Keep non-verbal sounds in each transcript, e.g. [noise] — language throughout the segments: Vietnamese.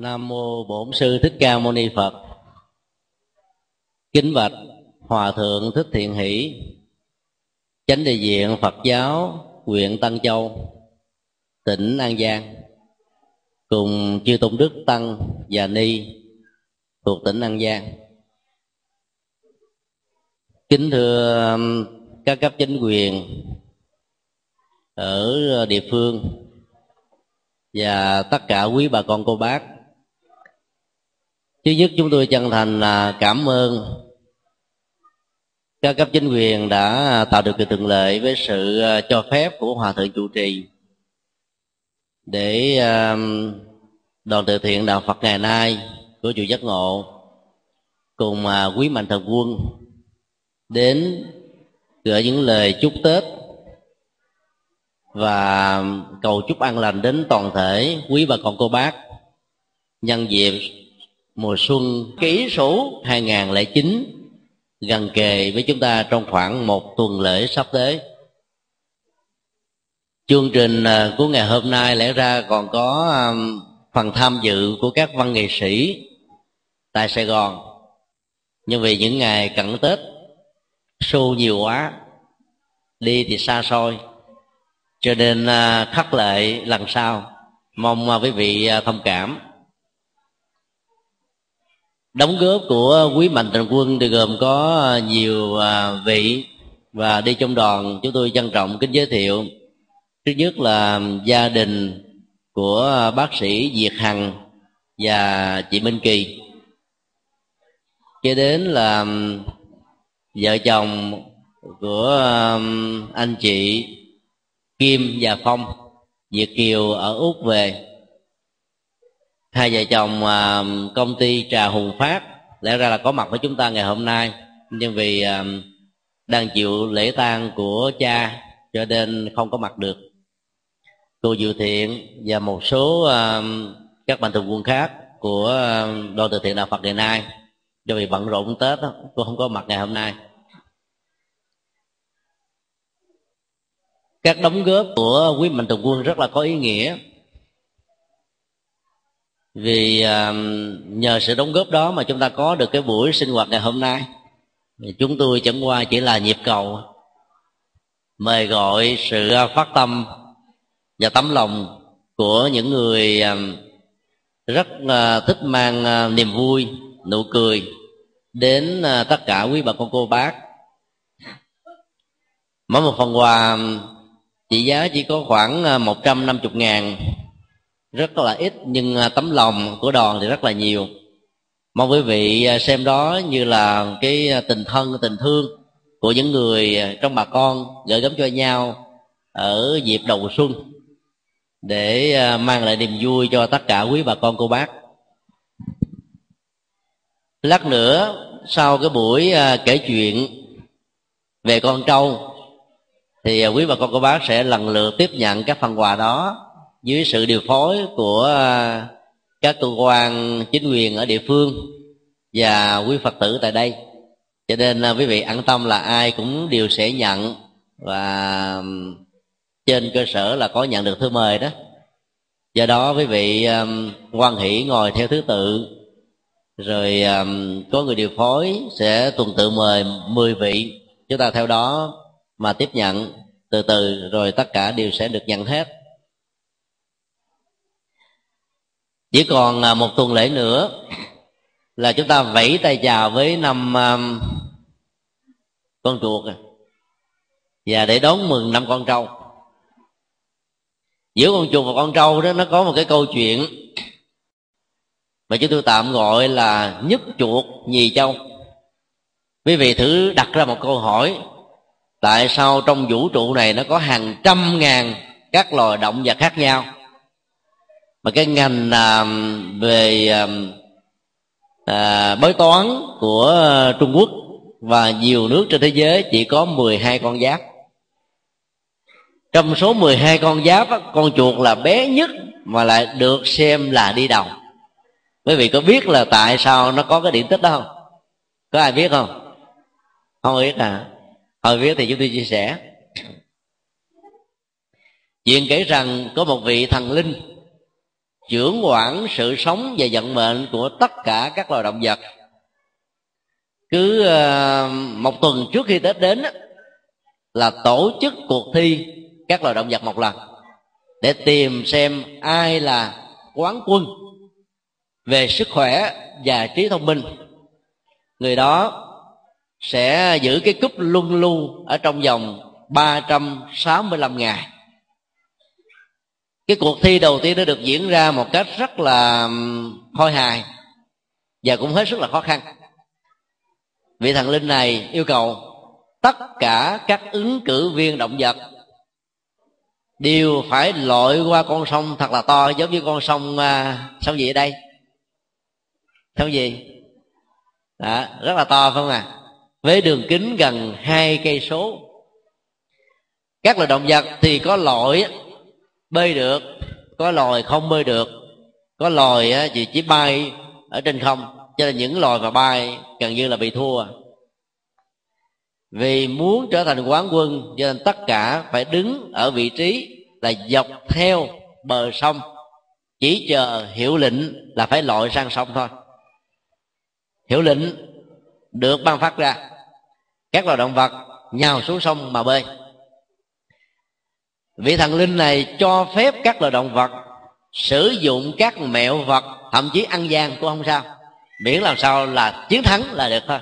nam mô bổn sư thích ca mâu ni phật. Kính bạch hòa thượng thích thiện hỷ, chánh đại diện phật giáo, huyện tân châu, tỉnh an giang, cùng chư tôn đức tăng và ni thuộc tỉnh an giang. Kính thưa um, các cấp chính quyền ở địa phương và tất cả quý bà con, cô bác thứ nhất chúng tôi chân thành là cảm ơn các cấp chính quyền đã tạo được cái thuận lợi với sự ờ, cho phép của hòa thượng chủ trì để ờ, đoàn từ thiện đạo Phật ngày nay của chùa Giác Ngộ cùng ờ, quý mạnh thường quân đến gửi những lời chúc Tết và cầu chúc an lành đến toàn thể quý bà con, cô bác, nhân dịp mùa xuân kỷ sửu 2009 gần kề với chúng ta trong khoảng một tuần lễ sắp tới. Chương trình à, của ngày hôm nay lẽ ra còn có à, phần tham dự của các văn nghệ sĩ tại sài gòn. Nhưng vì những ngày cận tết, show nhiều quá, đi thì xa xôi. Cho nên à, khắc lệ lần sau, mong quý vị thông cảm đóng góp của quý mạnh thường quân thì gồm có nhiều à, vị. Và đi trong đoàn, chúng tôi trân trọng kính giới thiệu. Thứ nhất là gia đình của bác sĩ Diệt Hằng và chị Minh Kỳ. Kế đến là vợ chồng của anh chị Kim và Phong Việt Kiều ở Úc về hai vợ chồng à, công ty trà Hùng Phát lẽ ra là có mặt với chúng ta ngày hôm nay. Nhưng vì à, đang chịu lễ tang của cha cho nên không có mặt được. Cô dự Thiện và một số à, các mạnh thường quân khác của đoàn từ thiện đạo Phật ngày nay. Do vì bận rộn Tết đó, cô không có mặt ngày hôm nay. Các đóng góp của quý mạnh thường quân rất là có ý nghĩa vì uh, nhờ sự đóng góp đó mà chúng ta có được cái buổi sinh hoạt ngày hôm nay. Chúng tôi chẳng qua chỉ là nhịp cầu mời gọi sự à, phát tâm và tấm lòng của những người à, rất thích mang niềm vui nụ cười đến tất cả quý bà con cô bác. Mỗi một phần quà trị giá chỉ có khoảng 150 ngàn rất là ít, nhưng à, tấm lòng của đoàn thì rất là nhiều. Mong quý vị à, xem đó như là cái à, tình thân, tình thương của những người trong bà con gửi gắm cho nhau ở dịp đầu xuân để mang lại niềm vui cho tất cả quý bà con cô bác. Lát nữa, sau cái buổi kể chuyện về con trâu thì quý bà con cô bác sẽ lần lượt tiếp nhận các phần quà đó dưới sự điều phối của à, các cơ quan chính quyền ở địa phương và quý phật tử tại đây. Cho nên là quý vị an tâm là ai cũng đều sẽ nhận và trên cơ sở là có nhận được thư mời đó. Do đó quý vị um, quan hỷ ngồi theo thứ tự rồi um, có người điều phối sẽ tuần tự mời 10 vị. Chúng ta theo đó mà tiếp nhận từ từ rồi tất cả đều sẽ được nhận hết. Chỉ còn à, một tuần lễ nữa là chúng ta vẫy tay chào với năm um, con chuột à. và để đón mừng năm con trâu. Giữa con chuột và con trâu đó nó có một cái câu chuyện mà chúng tôi tạm gọi là nhất chuột nhì trâu. Quý vị thử đặt ra một câu hỏi tại sao trong vũ trụ này nó có hàng trăm ngàn các loài động vật khác nhau? Mà cái ngành à, về à, à, bói toán của Trung Quốc và nhiều nước trên thế giới chỉ có 12 con giáp. Trong số 12 con giáp con chuột là bé nhất mà lại được xem là đi đầu. Quý vị có biết là tại sao nó có cái điện tích đó không? Có ai biết không? Không biết à hồi biết thì chúng tôi chia sẻ. Chuyện kể rằng có một vị thần linh trưởng quản sự sống và vận mệnh của tất cả các loài động vật. Cứ ờ, một tuần trước khi tết đến là tổ chức cuộc thi các loài động vật một lần, để tìm xem ai là quán quân về sức khỏe và trí thông minh. Người đó sẽ giữ cái cúp luân lưu ở trong vòng 365 ngày cái cuộc thi đầu tiên đã được diễn ra một cách rất là khôi hài và cũng hết sức là khó khăn. Vị thần linh này yêu cầu tất cả các ứng cử viên động vật đều phải lội qua con sông thật là to giống như con sông à, sông gì ở đây? Sông gì? Đó, rất là to phải không à với đường kính gần hai cây số. Các loài động vật thì có lội bơi được, có loài không bơi được. Có loài thì chỉ bay ở trên không, cho nên những loài mà bay gần như là bị thua. Vì muốn trở thành quán quân, cho nên tất cả phải đứng ở vị trí là dọc theo bờ sông. Chỉ chờ hiệu lệnh là phải lội sang sông thôi. Hiệu lệnh được ban phát ra. Các loài động vật nhào xuống sông mà bơi vị thần linh này cho phép các loài động vật sử dụng các mẹo vật thậm chí ăn gian cũng không sao. Miễn làm sao là chiến thắng là được thôi.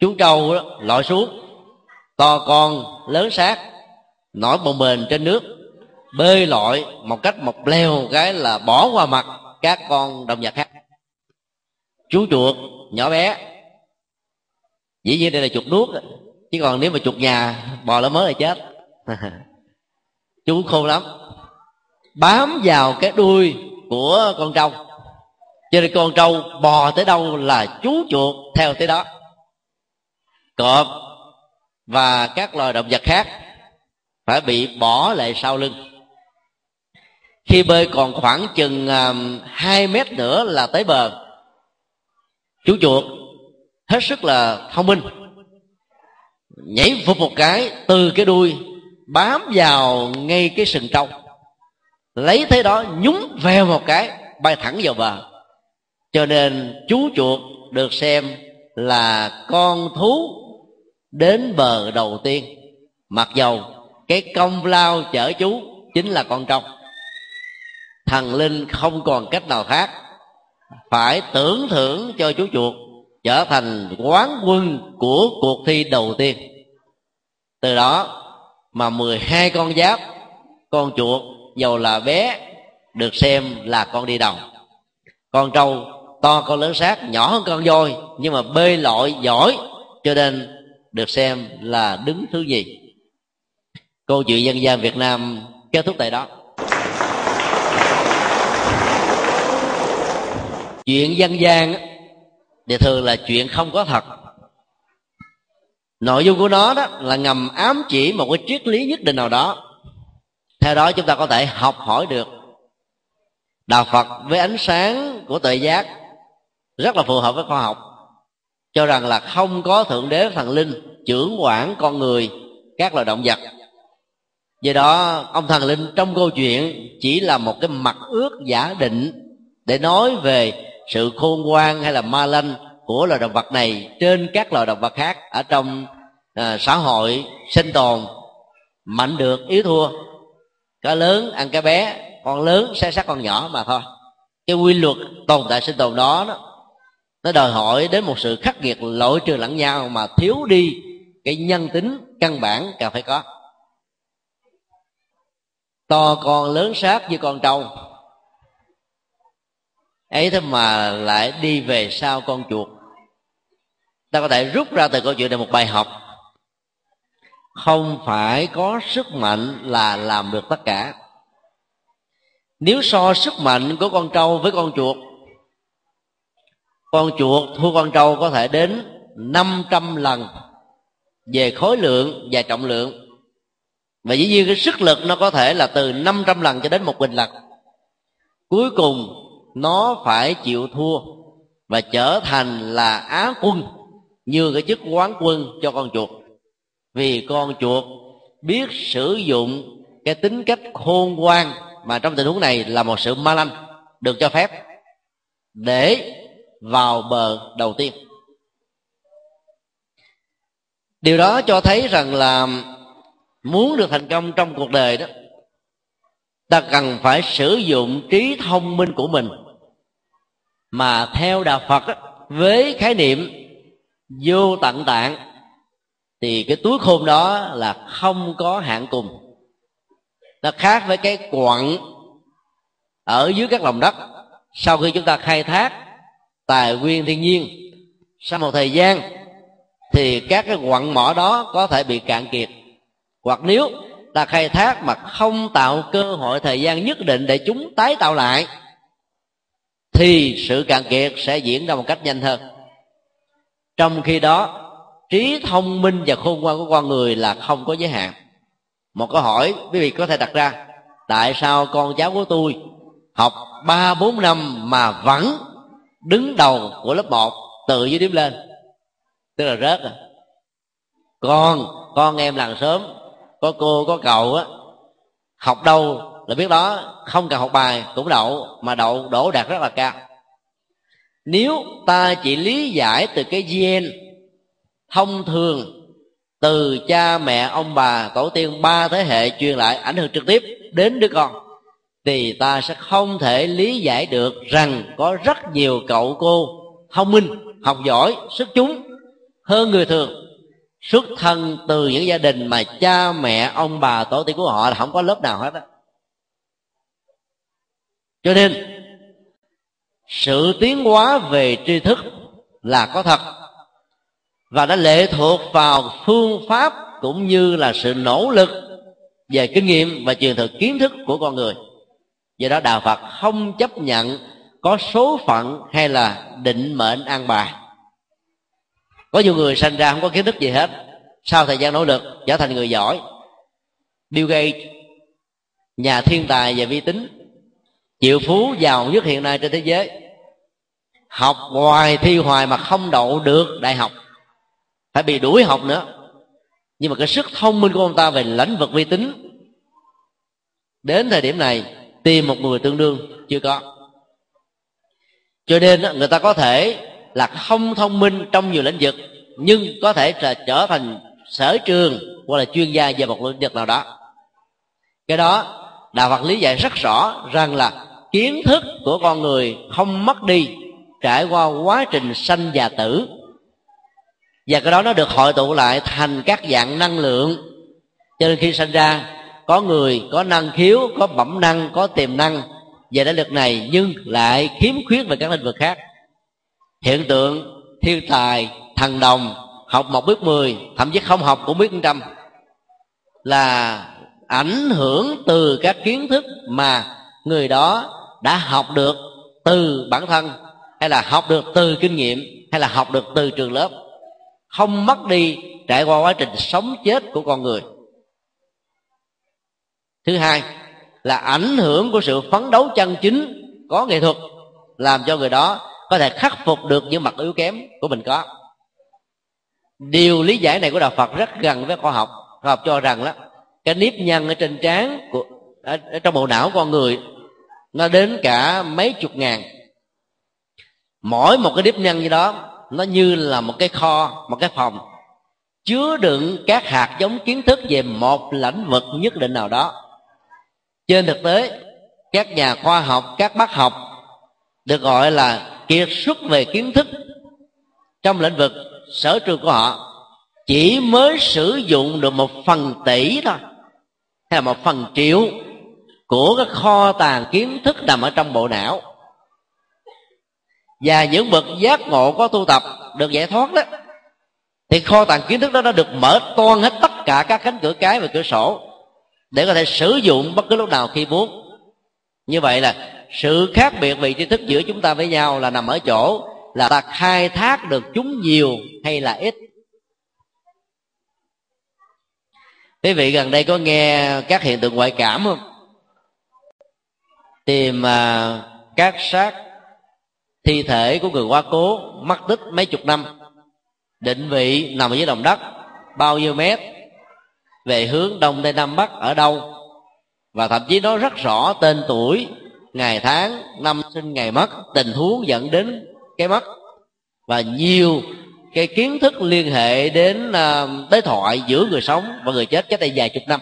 Chú trâu đó, lội xuống to con lớn xác nổi bồng bềnh trên nước bơi lội một cách một leo cái là bỏ qua mặt các con động vật khác. Chú chuột nhỏ bé dĩ nhiên đây là chuột nước chứ còn nếu mà chuột nhà bò lên mới là chết. [laughs] Chú khôn lắm. Bám vào cái đuôi của con trâu. Cho nên con trâu bò tới đâu là chú chuột theo tới đó. Cọp và các loài động vật khác phải bị bỏ lại sau lưng. Khi bơi còn khoảng chừng um, hai mét nữa là tới bờ. Chú chuột hết sức là thông minh nhảy phục một cái, từ cái đuôi bám vào ngay cái sừng trâu. Lấy thế đó, nhúng veo một cái, bay thẳng vào bờ. Cho nên chú chuột được xem là con thú đến bờ đầu tiên. Mặc dầu cái công lao chở chú chính là con trâu. Thần linh không còn cách nào khác. Phải tưởng thưởng cho chú chuột trở thành quán quân của cuộc thi đầu tiên từ đó mà 12 con giáp, con chuột dầu là bé được xem là con đi đầu. Con trâu to, con lớn xác, nhỏ hơn con voi, nhưng mà bơi lội giỏi cho nên được xem là đứng thứ gì câu chuyện dân gian việt nam kết thúc tại đó. Chuyện dân gian thì thường là chuyện không có thật nội dung của nó đó là ngầm ám chỉ một cái triết lý nhất định nào đó. Theo đó chúng ta có thể học hỏi được đạo phật với ánh sáng của tuệ giác rất là phù hợp với khoa học. Cho rằng là không có thượng đế, thần linh trưởng quản con người các loài động vật. Do đó, ông thần linh trong câu chuyện chỉ là một cái mặt ước giả định để nói về sự khôn ngoan hay là ma lanh của loài động vật này trên các loài động vật khác ở trong à, xã hội sinh tồn mạnh được yếu thua. Cá lớn ăn cá bé con lớn sẽ sát con nhỏ mà thôi. Cái quy luật tồn tại sinh tồn đó, đó nó đòi hỏi đến một sự khắc nghiệt lỗi trừ lẫn nhau mà thiếu đi cái nhân tính căn bản cần phải có. To con lớn sát như con trâu. Ấy thế mà lại đi về sau con chuột ta có thể rút ra từ câu chuyện này một bài học. Không phải có sức mạnh là làm được tất cả. Nếu so sức mạnh của con trâu với con chuột con chuột thua con trâu có thể đến 500 lần về khối lượng và trọng lượng. Và dĩ nhiên cái sức lực nó có thể là từ 500 lần cho đến một bình lần. Cuối cùng, nó phải chịu thua và trở thành là á quân như cái chức quán quân cho con chuột. Vì con chuột biết sử dụng cái tính cách khôn ngoan mà trong tình huống này là một sự ma lanh được cho phép để vào bờ đầu tiên. Điều đó cho thấy rằng là muốn được thành công trong cuộc đời đó ta cần phải sử dụng trí thông minh của mình. Mà theo đạo phật đó, với khái niệm vô tận tạng. Thì cái túi khôn đó là không có hạn cùng. Nó khác với cái quặng ở dưới các lòng đất. Sau khi chúng ta khai thác tài nguyên thiên nhiên, sau một thời gian, thì các cái quặng mỏ đó có thể bị cạn kiệt. Hoặc nếu ta khai thác mà không tạo cơ hội thời gian nhất định để chúng tái tạo lại, thì sự cạn kiệt sẽ diễn ra một cách nhanh hơn trong khi đó, trí thông minh và khôn ngoan của con người là không có giới hạn. Một câu hỏi quý vị có thể đặt ra, tại sao con cháu của tôi học ba, bốn năm mà vẫn đứng đầu của lớp 1 từ dưới điểm lên? Tức là rớt à. Con con em làng sớm có cô, có cậu á, học đâu là biết đó, không cần học bài cũng đậu, mà đậu đổ đạt rất là cao nếu ta chỉ lý giải từ cái gen thông thường từ cha mẹ, ông bà, tổ tiên, ba thế hệ truyền lại ảnh hưởng trực tiếp đến đứa con, thì ta sẽ không thể lý giải được rằng có rất nhiều cậu cô thông minh, học giỏi, xuất chúng, hơn người thường, xuất thân từ những gia đình mà cha mẹ, ông bà, tổ tiên của họ là không có lớp nào hết á. Cho nên sự tiến hóa về tri thức là có thật. Và đã lệ thuộc vào phương pháp cũng như là sự nỗ lực về kinh nghiệm và truyền thừa kiến thức của con người. Do đó đạo phật không chấp nhận có số phận hay là định mệnh an bài. Có nhiều người sinh ra không có kiến thức gì hết, sau thời gian nỗ lực trở thành người giỏi, Bill Gates, nhà thiên tài về vi tính triệu phú giàu nhất hiện nay trên thế giới. Học hoài thi hoài mà không đậu được đại học. Phải bị đuổi học nữa. Nhưng mà cái sức thông minh của ông ta về lĩnh vực vi tính, đến thời điểm này, tìm một người tương đương chưa có. Cho nên người ta có thể là không thông minh trong nhiều lĩnh vực, nhưng có thể là trở thành sở trường hoặc là chuyên gia về một lĩnh vực nào đó. Cái đó, đạo phật lý giải rất rõ rằng là kiến thức của con người không mất đi, trải qua quá trình sanh già tử. Và cái đó nó được hội tụ lại thành các dạng năng lượng. Cho nên khi sinh ra, có người, có năng khiếu, có bẩm năng, có tiềm năng. Về lĩnh vực này nhưng lại khiếm khuyết về các lĩnh vực khác. Hiện tượng, thiên tài, thần đồng, học một biết mười, thậm chí không học cũng biết trăm, là ảnh hưởng từ các kiến thức mà người đó đã học được từ bản thân hay là học được từ kinh nghiệm hay là học được từ trường lớp không mất đi trải qua quá trình sống chết của con người. Thứ hai là ảnh hưởng của sự phấn đấu chân chính có nghệ thuật làm cho người đó có thể khắc phục được những mặt yếu kém của mình có. Điều lý giải này của đạo phật rất gần với khoa học. Khoa học cho rằng đó cái nếp nhăn ở trên trán của ở, ở trong bộ não con người nó đến cả mấy chục ngàn. Mỗi một cái điếp nhân như đó, nó như là một cái kho, một cái phòng, chứa đựng các hạt giống kiến thức về một lĩnh vực nhất định nào đó. Trên thực tế, các nhà khoa học, các bác học được gọi là kiệt xuất về kiến thức trong lĩnh vực sở trường của họ, chỉ mới sử dụng được một phần tỷ thôi, hay là một phần triệu của các kho tàng kiến thức nằm ở trong bộ não. Và những bậc giác ngộ có tu tập được giải thoát đó, thì kho tàng kiến thức đó đã được mở toan hết tất cả các cánh cửa cái và cửa sổ để có thể sử dụng bất cứ lúc nào khi muốn. Như vậy là sự khác biệt về tri thức giữa chúng ta với nhau là nằm ở chỗ là ta khai thác được chúng nhiều hay là ít. Quý vị gần đây có nghe các hiện tượng ngoại cảm không? Tìm à, các xác thi thể của người quá cố mất tích mấy chục năm định vị nằm ở dưới lòng đất bao nhiêu mét về hướng đông tây nam bắc ở đâu và thậm chí nói rất rõ tên tuổi ngày tháng năm sinh ngày mất tình huống dẫn đến cái mất và nhiều cái kiến thức liên hệ đến uh, đối thoại giữa người sống và người chết cách đây vài chục năm.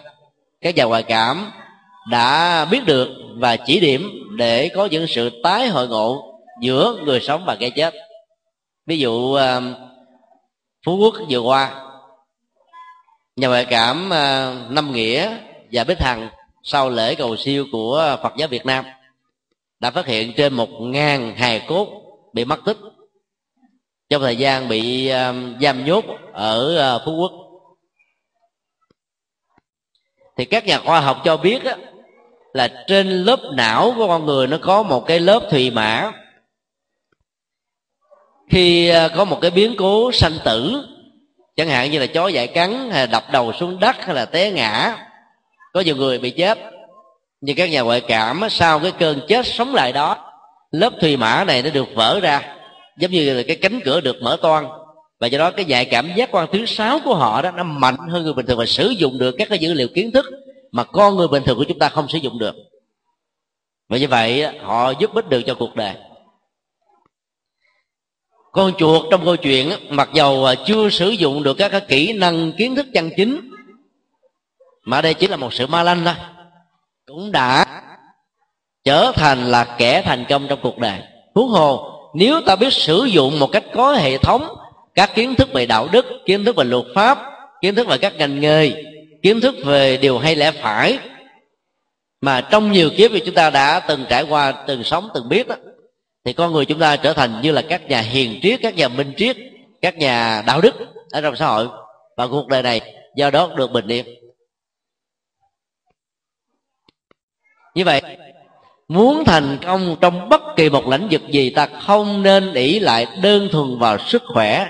Các nhà ngoại cảm đã biết được và chỉ điểm để có những sự tái hội ngộ giữa người sống và cái chết. Ví dụ ờ, phú quốc vừa qua nhà ngoại cảm ờ, năm nghĩa và bích hằng sau lễ cầu siêu của phật giáo việt nam đã phát hiện trên một ngàn hài cốt bị mất tích trong thời gian bị ờ, giam nhốt ở phú quốc. Thì các nhà khoa học cho biết á, là trên lớp não của con người nó có một cái lớp thùy mã. Khi à, có một cái biến cố sanh tử, chẳng hạn như là chó dại cắn, hay là đập đầu xuống đất, hay là té ngã, có nhiều người bị chết. Nhưng các nhà ngoại cảm sau cái cơn chết sống lại đó, lớp thùy mã này nó được vỡ ra, giống như là cái cánh cửa được mở toan và do đó cái dạy cảm giác quan thứ sáu của họ đó, nó mạnh hơn người bình thường và sử dụng được các cái dữ liệu kiến thức mà con người bình thường của chúng ta không sử dụng được. Và như vậy, họ giúp ích được cho cuộc đời. Con chuột trong câu chuyện, mặc dầu chưa sử dụng được các các kỹ năng kiến thức chân chính, mà đây chỉ là một sự ma lanh thôi, cũng đã trở thành là kẻ thành công trong cuộc đời. Huống hồ, nếu ta biết sử dụng một cách có hệ thống, các kiến thức về đạo đức, kiến thức về luật pháp, kiến thức về các ngành nghề kiến thức về điều hay lẽ phải. Mà trong nhiều kiếp thì chúng ta đã từng trải qua, từng sống, từng biết đó, thì con người chúng ta trở thành như là các nhà hiền triết, các nhà minh triết, các nhà đạo đức ở trong xã hội. Và cuộc đời này do đó được bình yên. Như vậy, muốn thành công trong bất kỳ một lĩnh vực gì, ta không nên ỷ lại đơn thuần vào sức khỏe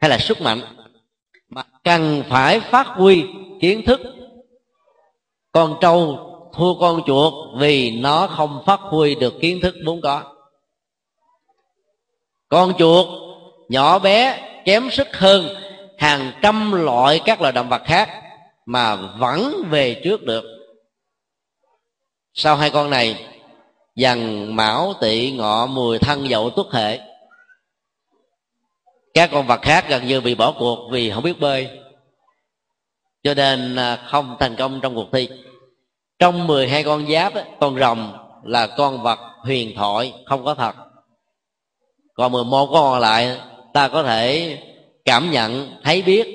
hay là sức mạnh mà cần phải phát huy kiến thức. Con trâu thua con chuột vì nó không phát huy được kiến thức vốn có. Con chuột nhỏ bé kém sức hơn hàng trăm loại các loài động vật khác mà vẫn về trước được. Sau hai con này dần mão tỵ ngọ mùi thân dậu tuất hệ các con vật khác gần như bị bỏ cuộc vì không biết bơi. Cho nên à, không thành công trong cuộc thi. Trong 12 con giáp con rồng là con vật huyền thoại, không có thật. Còn 11 con còn lại, ta có thể cảm nhận, thấy biết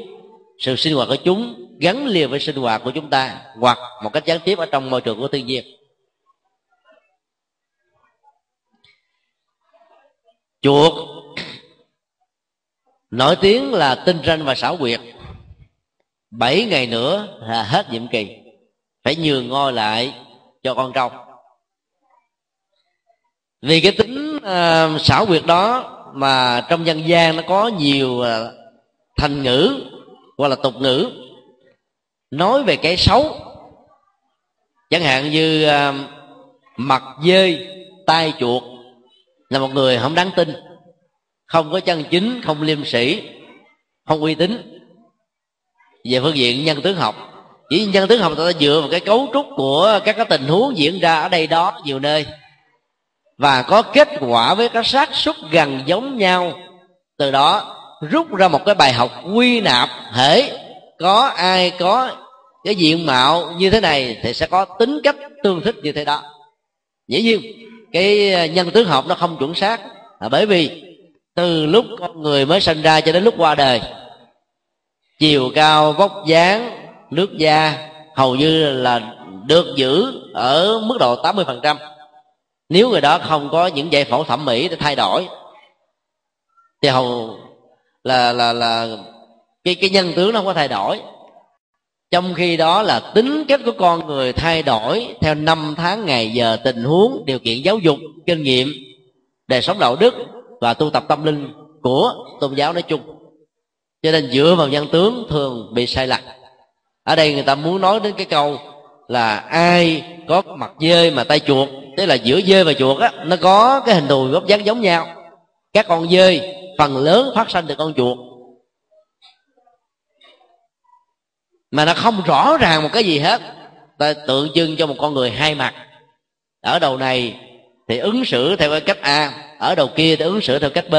sự sinh hoạt của chúng gắn liền với sinh hoạt của chúng ta, hoặc một cách gián tiếp ở trong môi trường của thiên nhiên. Chuột nổi tiếng là tinh ranh và xảo quyệt. Bảy ngày nữa là hết nhiệm kỳ. Phải nhường ngôi lại cho con trâu. Vì cái tính uh, xảo quyệt đó mà trong dân gian nó có nhiều uh, thành ngữ hoặc là tục ngữ nói về cái xấu. Chẳng hạn như ờ, uh, mặt dơi tai chuột là một người không đáng tin không có chân chính, không liêm sĩ không uy tín. Về phương diện nhân tướng học, chỉ nhân tướng học ta dựa vào cái cấu trúc của các cái tình huống diễn ra ở đây đó nhiều nơi. Và có kết quả với các xác suất gần giống nhau. Từ đó, rút ra một cái bài học quy nạp hễ có ai có cái diện mạo như thế này thì sẽ có tính cách tương thích như thế đó. Dĩ nhiên, cái nhân tướng học nó không chuẩn xác. Là bởi vì từ lúc con người mới sinh ra cho đến lúc qua đời, chiều cao vóc dáng, nước da hầu như là được giữ ở mức độ 80% nếu người đó không có những giải phẫu thẩm mỹ để thay đổi, thì hầu là là là cái cái nhân tướng nó không có thay đổi. Trong khi đó là tính cách của con người thay đổi theo năm tháng, ngày giờ, tình huống, điều kiện giáo dục, kinh nghiệm, đời sống đạo đức và tu tập tâm linh của tôn giáo nói chung. Cho nên dựa vào nhân tướng thường bị sai lạc ở đây người ta muốn nói đến cái câu là ai có mặt dê mà tay chuột, tức là giữa dê và chuột á, nó có cái hình thù góc dáng giống nhau. Các con dê, phần lớn phát sinh từ con chuột. Mà nó không rõ ràng một cái gì hết. Ta tượng trưng cho một con người hai mặt. Ở đầu này thì ứng xử theo cái cách a, ở đầu kia thì ứng xử theo cách b.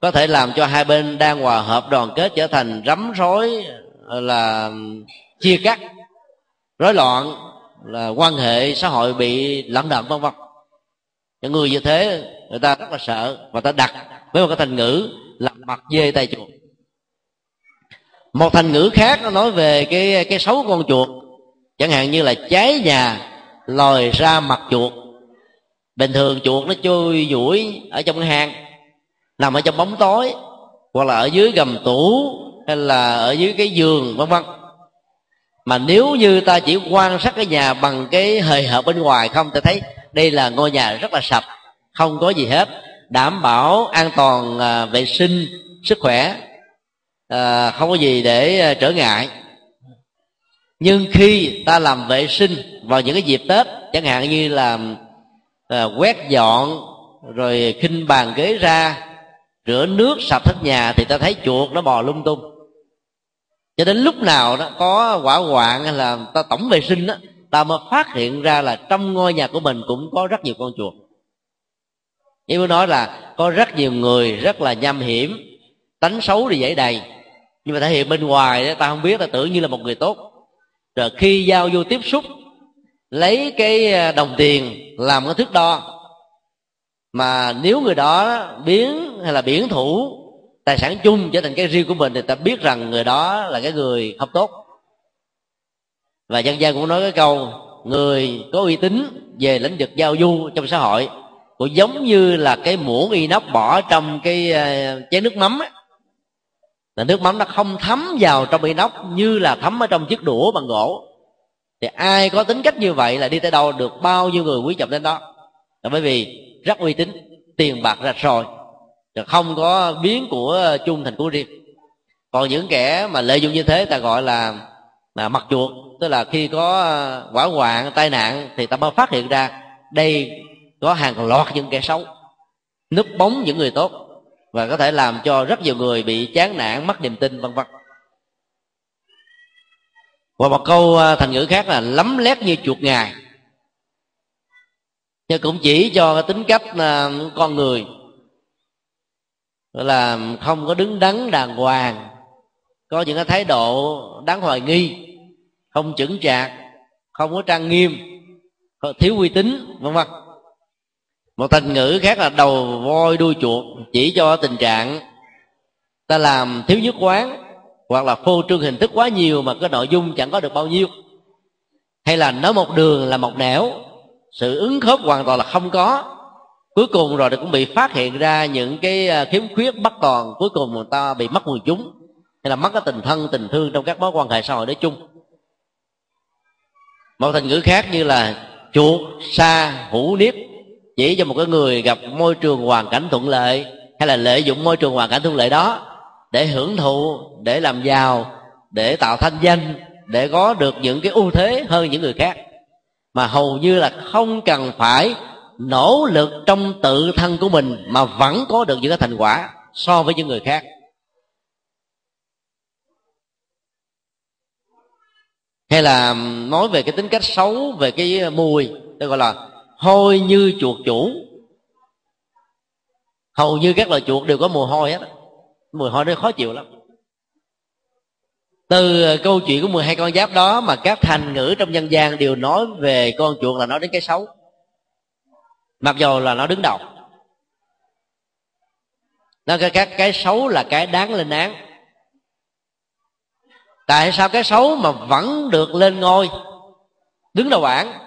Có thể làm cho hai bên đang hòa hợp, đoàn kết trở thành rắm rối là, chia cắt, rối loạn, là quan hệ xã hội bị lẫn đận vân vân. Những người như thế, người ta rất là sợ và ta đặt với một cái thành ngữ là mặt dê tay chuột. Một thành ngữ khác nó nói về cái cái xấu con chuột, chẳng hạn như là cháy nhà, lòi ra mặt chuột bình thường chuột nó chui duỗi ở trong cái hang nằm ở trong bóng tối hoặc là ở dưới gầm tủ hay là ở dưới cái giường vân vân. Mà nếu như ta chỉ quan sát cái nhà bằng cái hời hợt bên ngoài không ta thấy đây là ngôi nhà rất là sạch không có gì hết đảm bảo an toàn à, vệ sinh sức khỏe à, không có gì để à, trở ngại. Nhưng khi ta làm vệ sinh vào những cái dịp tết chẳng hạn như là à, quét dọn rồi khinh bàn ghế ra rửa nước sạch hết nhà thì ta thấy chuột nó bò lung tung. Cho đến lúc nào đó có quả hoạn hay là ta tổng vệ sinh đó ta mới phát hiện ra là trong ngôi nhà của mình cũng có rất nhiều con chuột. Ý muốn nói là có rất nhiều người rất là nham hiểm tánh xấu thì dễ đầy. Nhưng mà thể hiện bên ngoài đó, ta không biết ta tưởng như là một người tốt. Rồi khi giao vô tiếp xúc lấy cái à, đồng tiền làm cái thước đo. Mà nếu người đó biến hay là biển thủ, tài sản chung trở thành cái riêng của mình thì ta biết rằng người đó là cái người không tốt. Và dân gian cũng nói cái câu, người có uy tín về lĩnh vực giao du trong xã hội cũng giống như là cái muỗng inox bỏ trong cái à, chén nước mắm ấy. là nước mắm nó không thấm vào trong inox như là thấm ở trong chiếc đũa bằng gỗ thì ai có tính cách như vậy là đi tới đâu được bao nhiêu người quý trọng đến đó. Là bởi vì rất uy tín, tiền bạc ra rồi không có biến của chung thành của riêng. Còn những kẻ mà lợi dụng như thế ta gọi là là mặt chuột tức là khi có à, quả hoạn, tai nạn thì ta mới phát hiện ra đây có hàng loạt những kẻ xấu, núp bóng những người tốt và có thể làm cho rất nhiều người bị chán nản, mất niềm tin, vân vân và một câu à, thành ngữ khác là lấm lét như chuột ngài. Nhưng cũng chỉ cho tính cách à, con người. Là không có đứng đắn đàng hoàng, có những cái thái độ đáng hoài nghi, không chững chạc, không có trang nghiêm thiếu uy tín, vân vân. Một thành ngữ khác là đầu voi đuôi chuột, chỉ cho tình trạng ta làm thiếu nhất quán hoặc là phô trương hình thức quá nhiều mà cái nội dung chẳng có được bao nhiêu. Hay là nói một đường là một nẻo, sự ứng khớp hoàn toàn là không có. Cuối cùng rồi thì cũng bị phát hiện ra những cái à, khiếm khuyết bất toàn, cuối cùng người ta bị mất quần chúng. Hay là mất cái tình thân, tình thương trong các mối quan hệ xã hội nói chung. Một thành ngữ khác như là chuột, sa hữu niếp, chỉ cho một cái người gặp môi trường hoàn cảnh thuận lợi, hay là lợi dụng môi trường hoàn cảnh thuận lợi đó để hưởng thụ, để làm giàu, để tạo thanh danh, để có được những cái ưu thế hơn những người khác. Mà hầu như là không cần phải nỗ lực trong tự thân của mình mà vẫn có được những cái thành quả so với những người khác. Hay là nói về cái tính cách xấu, về cái mùi tôi gọi là hôi như chuột chủ. Hầu như các loài chuột đều có mùi hôi hết mùi hôi nó khó chịu lắm. Từ câu chuyện của 12 con giáp đó mà các thành ngữ trong dân gian đều nói về con chuột là nói đến cái xấu. Mặc dù là nó đứng đầu. Nó cái các cái xấu là cái đáng lên án. Tại sao cái xấu mà vẫn được lên ngôi, đứng đầu bảng?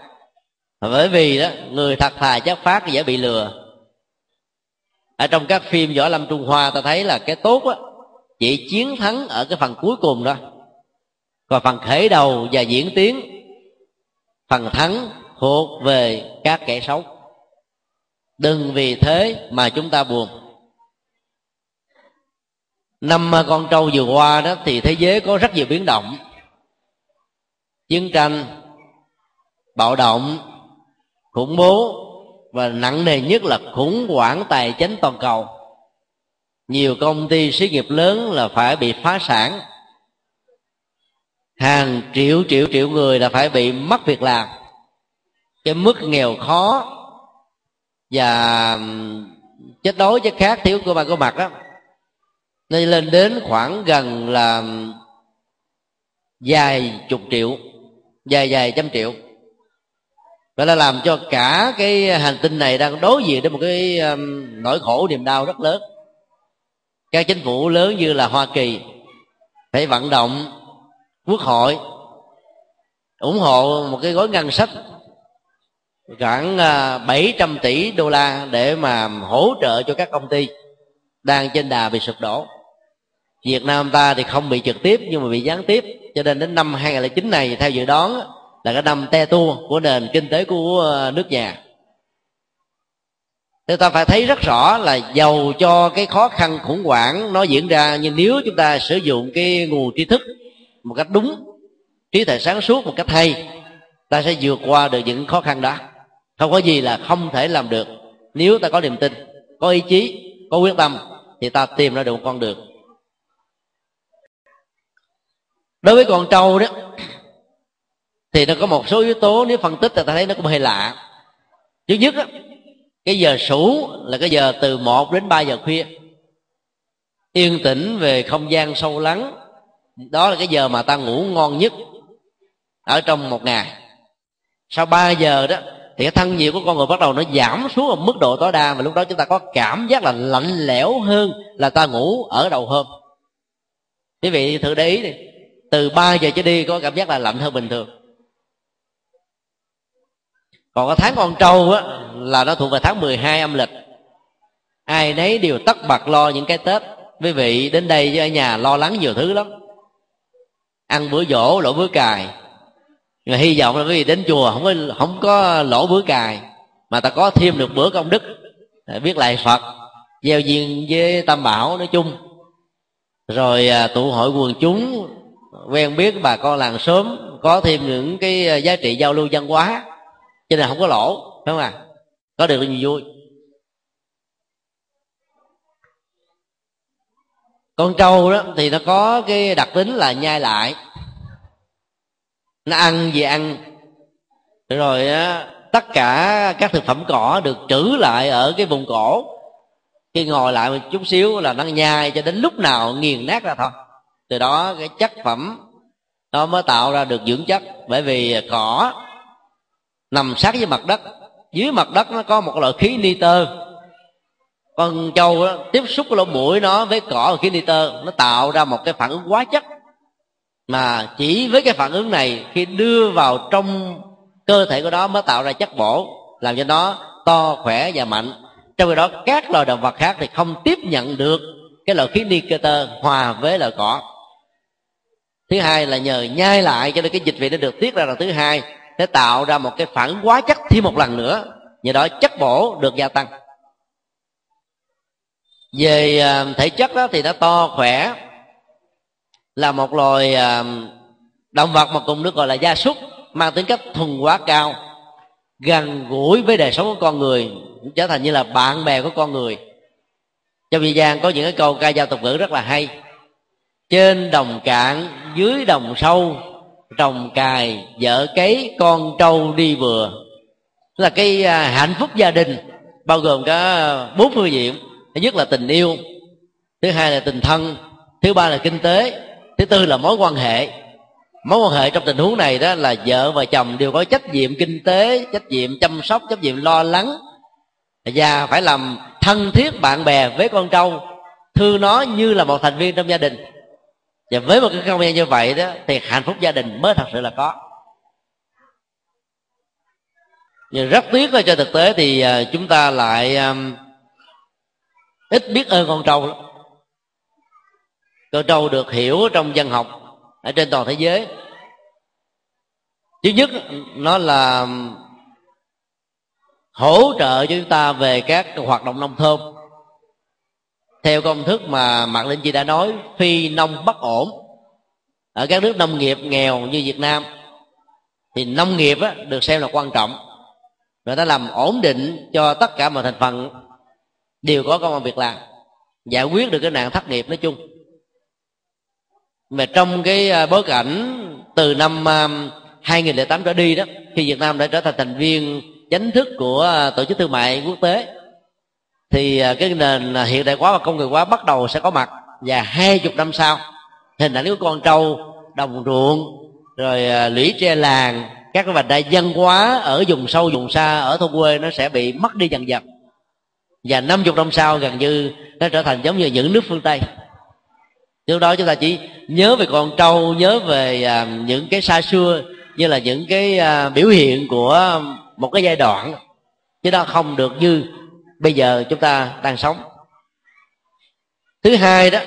Bởi vì đó, người thật thà chất phát dễ bị lừa ở trong các phim võ lâm trung hoa, ta thấy là cái tốt á, chỉ chiến thắng ở cái phần cuối cùng đó còn phần khởi đầu và diễn tiến, phần thắng thuộc về các kẻ xấu. Đừng vì thế mà chúng ta buồn. Năm con trâu vừa qua đó, thì thế giới có rất nhiều biến động. Chiến tranh, bạo động, khủng bố và nặng nề nhất là khủng hoảng tài chính toàn cầu. Nhiều công ty xí nghiệp lớn là phải bị phá sản. Hàng triệu triệu triệu người là phải bị mất việc làm. Cái mức nghèo khó và chết đói chết khát thiếu cơ bản có mặt đó nên lên đến khoảng gần là vài chục triệu vài vài trăm triệu đó là làm cho cả cái hành tinh này đang đối diện với một cái um, nỗi khổ niềm đau rất lớn. Các chính phủ lớn như là hoa kỳ phải vận động quốc hội ủng hộ một cái gói ngân sách khoảng à, 700 tỷ đô la để mà hỗ trợ cho các công ty đang trên đà bị sụp đổ. Việt Nam ta thì không bị trực tiếp nhưng mà bị gián tiếp. Cho nên đến năm 2009 này theo dự đoán là cái năm te tua của nền kinh tế của ờ, nước nhà. Chúng ta phải thấy rất rõ là giàu cho cái khó khăn khủng hoảng nó diễn ra, nhưng nếu chúng ta sử dụng cái nguồn tri thức một cách đúng, trí tuệ sáng suốt một cách hay, ta sẽ vượt qua được những khó khăn đó. Không có gì là không thể làm được. Nếu ta có niềm tin, có ý chí, có quyết tâm, thì ta tìm ra được một con đường. Đối với con trâu đó thì nó có một số yếu tố nếu phân tích thì ta thấy nó cũng hơi lạ. Thứ nhất đó, cái giờ sủ là cái giờ từ 1 đến 3 giờ khuya. Yên tĩnh về không gian sâu lắng đó là cái giờ mà ta ngủ ngon nhất ở trong một ngày. Sau 3 giờ đó thì cái thân nhiệt của con người bắt đầu nó giảm xuống ở mức độ tối đa và lúc đó chúng ta có cảm giác là lạnh lẽo hơn là ta ngủ ở đầu hôm. Quý vị thử để ý đi từ 3 giờ trở đi có cảm giác là lạnh hơn bình thường còn cái tháng con trâu á, là nó thuộc về tháng 12 âm lịch. Ai nấy đều tất bật lo những cái tết. Quý vị đến đây ở nhà lo lắng nhiều thứ lắm. Ăn bữa dỗ lỗ bữa cài. Mà hy vọng là quý vị đến chùa không có không có lỗ bữa cài, mà ta có thêm được bữa công đức. Biết lại phật, gieo duyên với tam bảo nói chung. Rồi à, tụ hội quần chúng, quen biết bà con làng sớm có thêm những cái à, giá trị giao lưu văn hóa cho nên không có lỗ, phải không à có được nhiều vui? Con trâu đó thì nó có cái đặc tính là nhai lại. Nó ăn gì ăn. Rồi á, tất cả các thực phẩm cỏ được trữ lại ở cái vùng cổ. Khi ngồi lại một chút xíu là nó nhai cho đến lúc nào nghiền nát ra thôi. Từ đó cái chất phẩm nó mới tạo ra được dưỡng chất. Bởi vì cỏ nằm sát với mặt đất. Dưới mặt đất nó có một loại khí nitơ. Con trâu đó, tiếp xúc cái lỗ mũi nó với cỏ và khí nitơ nó tạo ra một cái phản ứng hóa chất. Mà chỉ với cái phản ứng này khi đưa vào trong cơ thể của nó mới tạo ra chất bổ làm cho nó to khỏe và mạnh. Trong khi đó các loài động vật khác thì không tiếp nhận được cái loại khí nitơ hòa với loại cỏ. Thứ hai là nhờ nhai lại cho nên cái dịch vị nó được tiết ra. Là thứ hai để tạo ra một cái phản quá chất thêm một lần nữa, nhờ đó chất bổ được gia tăng. Về à, thể chất đó thì nó to, khỏe, là một loài à, động vật mà cùng được gọi là gia súc, mang tính cách thuần hóa cao, gần gũi với đời sống của con người trở thành như là bạn bè của con người. Trong dân gian có những cái câu ca dao tục ngữ rất là hay. Trên đồng cạn, dưới đồng sâu trồng cài, vợ cấy, con trâu đi vừa là cái à, hạnh phúc gia đình, bao gồm cả bốn phương diện. Thứ nhất là tình yêu, thứ hai là tình thân, thứ ba là kinh tế, thứ tư là mối quan hệ. Mối quan hệ trong tình huống này đó là vợ và chồng đều có trách nhiệm kinh tế, trách nhiệm chăm sóc, trách nhiệm lo lắng. Và phải làm thân thiết bạn bè với con trâu, thương nó như là một thành viên trong gia đình và với một cái không gian như vậy đó thì hạnh phúc gia đình mới thật sự là có. Nhưng rất tiếc là cho thực tế thì à, chúng ta lại um, ít biết ơn con trâu lắm. Con trâu được hiểu trong dân học ở trên toàn thế giới. Thứ nhất nó là hỗ trợ cho chúng ta về các hoạt động nông thôn theo công thức mà mạc linh chi đã nói phi nông bất ổn. Ở các nước nông nghiệp nghèo như việt nam thì nông nghiệp á, được xem là quan trọng. Và nó làm ổn định cho tất cả mọi thành phần đều có công an việc làm giải quyết được cái nạn thất nghiệp nói chung. Mà trong cái à, bối cảnh từ năm à, 2008 trở đi đó khi Việt Nam đã trở thành thành viên chính thức của à, tổ chức thương mại quốc tế thì à, cái nền à, hiện đại hóa và công nghiệp hóa bắt đầu sẽ có mặt. Và hai chục năm sau, hình ảnh của con trâu, đồng ruộng, rồi à, lũy tre làng, các cái vành đai dân hóa ở vùng sâu, vùng xa, ở thôn quê nó sẽ bị mất đi dần dần. Và năm chục năm sau gần như nó trở thành giống như những nước phương tây. Lúc đó chúng ta chỉ nhớ về con trâu, nhớ về những cái xa xưa, như là những cái biểu hiện của một cái giai đoạn. Chứ đó không được như bây giờ chúng ta đang sống. Thứ hai đó,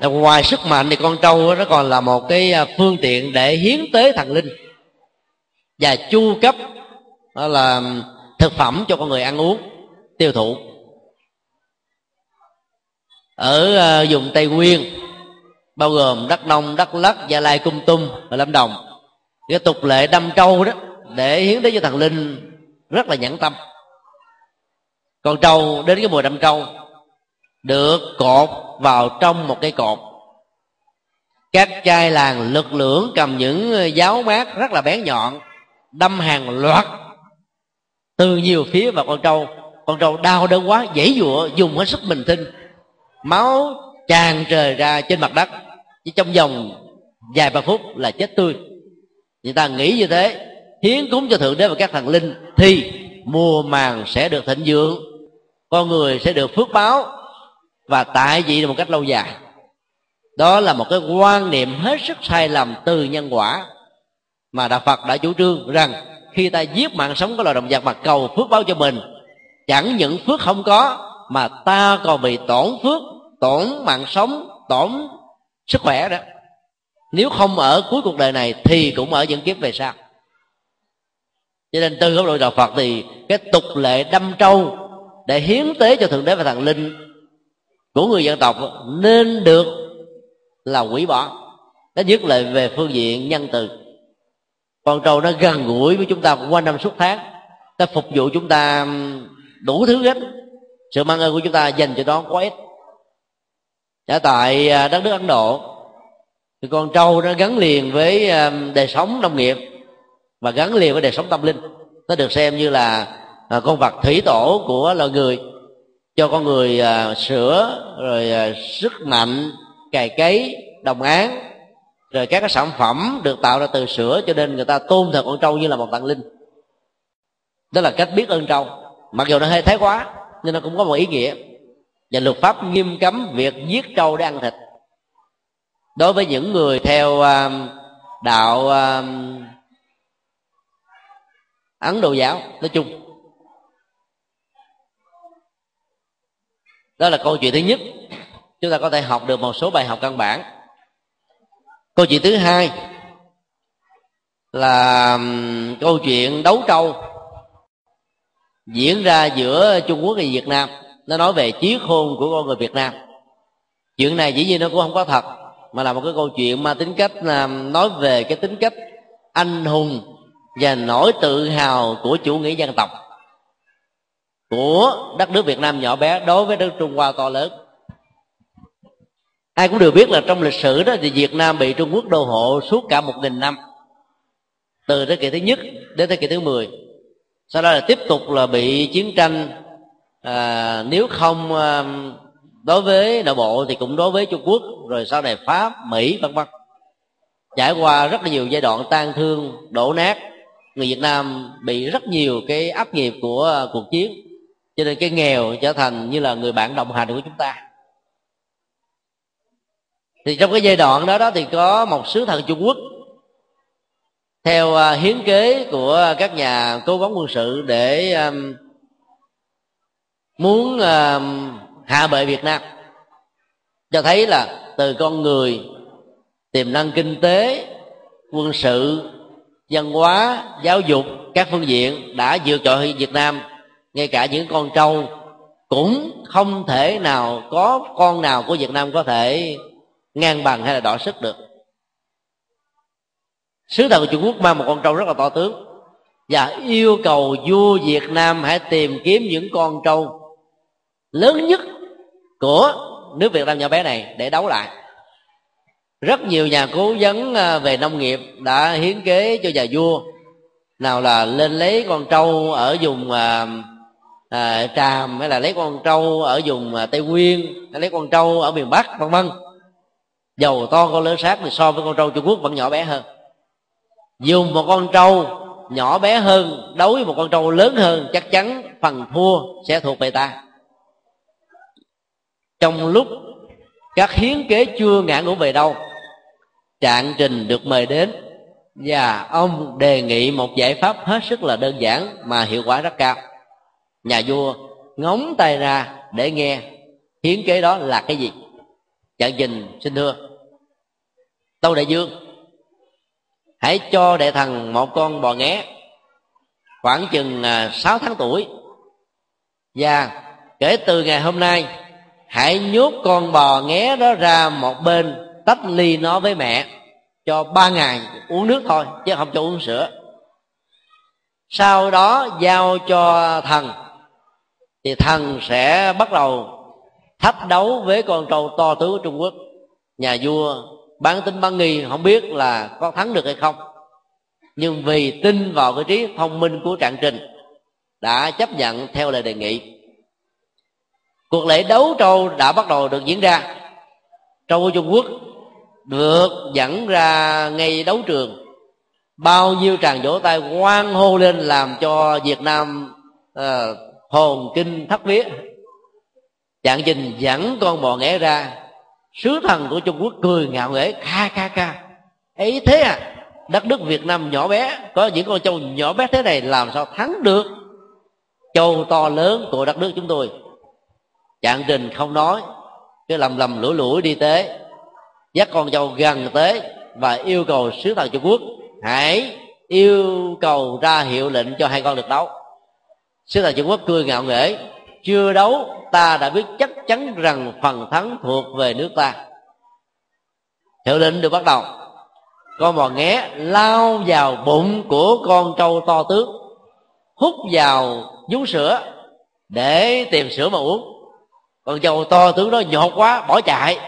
là ngoài sức mạnh thì con trâu nó còn là một cái à, phương tiện để hiến tế thần linh và chu cấp, đó là thực phẩm cho con người ăn uống, tiêu thụ. Ở à, vùng tây nguyên, bao gồm đắk nông, đắk lắc gia lai cung tum và lâm đồng, cái tục lệ đâm trâu đó để hiến tế cho thần linh rất là nhẫn tâm con trâu, đến cái mùa đâm trâu, được cột vào trong một cây cột. Các trai làng lực lưỡng cầm những giáo mát rất là bén nhọn, đâm hàng loạt từ nhiều phía vào con trâu. Con trâu đau đớn quá, dãy dụa dùng hết sức mình thinh máu tràn trời ra trên mặt đất, chỉ trong vòng vài ba phút là chết tươi. Người ta nghĩ như thế, hiến cúng cho thượng đế và các thần linh thì mùa màng sẽ được thịnh vượng con người sẽ được phước báo và tại vị một cách lâu dài. Đó là một cái quan niệm hết sức sai lầm từ nhân quả mà đạo phật đã chủ trương rằng khi ta giết mạng sống của loài động vật mà cầu phước báo cho mình, chẳng những phước không có mà ta còn bị tổn phước, tổn mạng sống, tổn sức khỏe đó. Nếu không ở cuối cuộc đời này thì cũng ở những kiếp về sau. Cho nên từ góc độ đạo phật thì cái tục lệ đâm trâu để hiến tế cho thượng đế và thần linh của người dân tộc nên được là quỷ bỏ. Cái nhất là về phương diện nhân từ. Con trâu nó gần gũi với chúng ta qua năm suốt tháng. Nó phục vụ chúng ta đủ thứ hết. Sự mang ơn của chúng ta dành cho nó quá ít. Ở tại à, đất nước ấn độ, thì con trâu nó gắn liền với à, đời sống nông nghiệp và gắn liền với đời sống tâm linh. Nó được xem như là à, con vật thủy tổ của loài người cho con người à, sữa rồi à, sức mạnh cày cấy đồng án rồi các cái sản phẩm được tạo ra từ sữa cho nên người ta tôn thờ con trâu như là một tặng linh. Đó là cách biết ơn trâu. Mặc dù nó hơi thái quá nhưng nó cũng có một ý nghĩa. Và luật pháp nghiêm cấm việc giết trâu để ăn thịt. Đối với những người theo à, đạo ấn độ giáo nói chung đó là câu chuyện thứ nhất. Chúng ta có thể học được một số bài học căn bản. Câu chuyện thứ hai là câu chuyện đấu trâu diễn ra giữa trung quốc và việt nam. Nó nói về trí khôn của con người việt nam. Chuyện này dĩ nhiên nó cũng không có thật, mà là một cái câu chuyện mà tính cách là nói về cái tính cách anh hùng và nỗi tự hào của chủ nghĩa dân tộc của đất nước Việt Nam nhỏ bé đối với đất Trung Hoa to lớn. Ai cũng đều biết là trong lịch sử đó thì Việt Nam bị Trung Quốc đô hộ suốt cả một nghìn năm từ thế kỷ thứ nhất đến thế kỷ thứ mười. Sau đó là tiếp tục là bị chiến tranh à, nếu không à, đối với nội bộ thì cũng đối với trung quốc rồi sau này pháp mỹ vân vân. Trải qua rất là nhiều giai đoạn tan thương đổ nát người việt nam bị rất nhiều cái áp nghiệp của cuộc chiến cho nên cái nghèo trở thành như là người bạn đồng hành của chúng ta. Thì trong cái giai đoạn đó đó thì có một sứ thần trung quốc theo à, hiến kế của các nhà cố vấn quân sự để um, muốn um, hạ bệ việt nam. Cho thấy là từ con người tiềm năng kinh tế quân sự văn hóa giáo dục các phương diện đã vượt trội việt nam ngay cả những con trâu cũng không thể nào có con nào của việt nam có thể ngang bằng hay là đọ sức được. Sứ thần của trung quốc mang một con trâu rất là to tướng và yêu cầu vua việt nam hãy tìm kiếm những con trâu lớn nhất của nước việt nam nhỏ bé này để đấu lại. Rất nhiều nhà cố vấn à, về nông nghiệp đã hiến kế cho nhà vua, nào là lên lấy con trâu ở vùng à, à, tràm hay là lấy con trâu ở vùng à, tây nguyên hay lấy con trâu ở miền bắc vân vân. Dầu to con lớn sát thì so với con trâu trung quốc vẫn nhỏ bé hơn. Dùng một con trâu nhỏ bé hơn đối với một con trâu lớn hơn chắc chắn phần thua sẽ thuộc về ta. Trong lúc các hiến kế chưa ngã ngủ về đâu trạng trình được mời đến và ông đề nghị một giải pháp hết sức là đơn giản mà hiệu quả rất cao nhà vua ngóng tay ra để nghe. Hiến kế đó là cái gì? Trạng trình xin thưa. Tâu đại dương hãy cho đệ thần một con bò nghé khoảng chừng à, sáu tháng tuổi. Và kể từ ngày hôm nay hãy nhốt con bò nghé đó ra một bên tách ly nó với mẹ cho ba ngày uống nước thôi chứ không cho uống sữa. Sau đó giao cho thần thì thần sẽ bắt đầu thách đấu với con trâu to tướng của trung quốc. Nhà vua bán tính bán nghi không biết là có thắng được hay không. Nhưng vì tin vào cái trí thông minh của trạng trình đã chấp nhận theo lời đề nghị. Cuộc lễ đấu trâu đã bắt đầu được diễn ra. Trâu của trung quốc được dẫn ra ngay đấu trường. Bao nhiêu tràng vỗ tay hoan hô lên làm cho việt nam uh, hồn kinh thất vía. Trạng trình dẫn con bò nghẽ ra, sứ thần của trung quốc cười ngạo nghễ, kha kha kha. Ấy thế à đất nước việt nam nhỏ bé, có những con trâu nhỏ bé thế này làm sao thắng được châu to lớn của đất nước chúng tôi? Trạng trình không nói, cứ lầm lầm lũi lũi đi tế dắt con trâu gần tới và yêu cầu sứ thần trung quốc hãy yêu cầu ra hiệu lệnh cho hai con được đấu sứ thần trung quốc cười ngạo nghễ. Chưa đấu, ta đã biết chắc chắn rằng phần thắng thuộc về nước ta. Hiệu lệnh được bắt đầu con bò nghé lao vào bụng của con trâu to tướng hút vào vú sữa để tìm sữa mà uống. Con trâu to tướng đó nhột quá, bỏ chạy.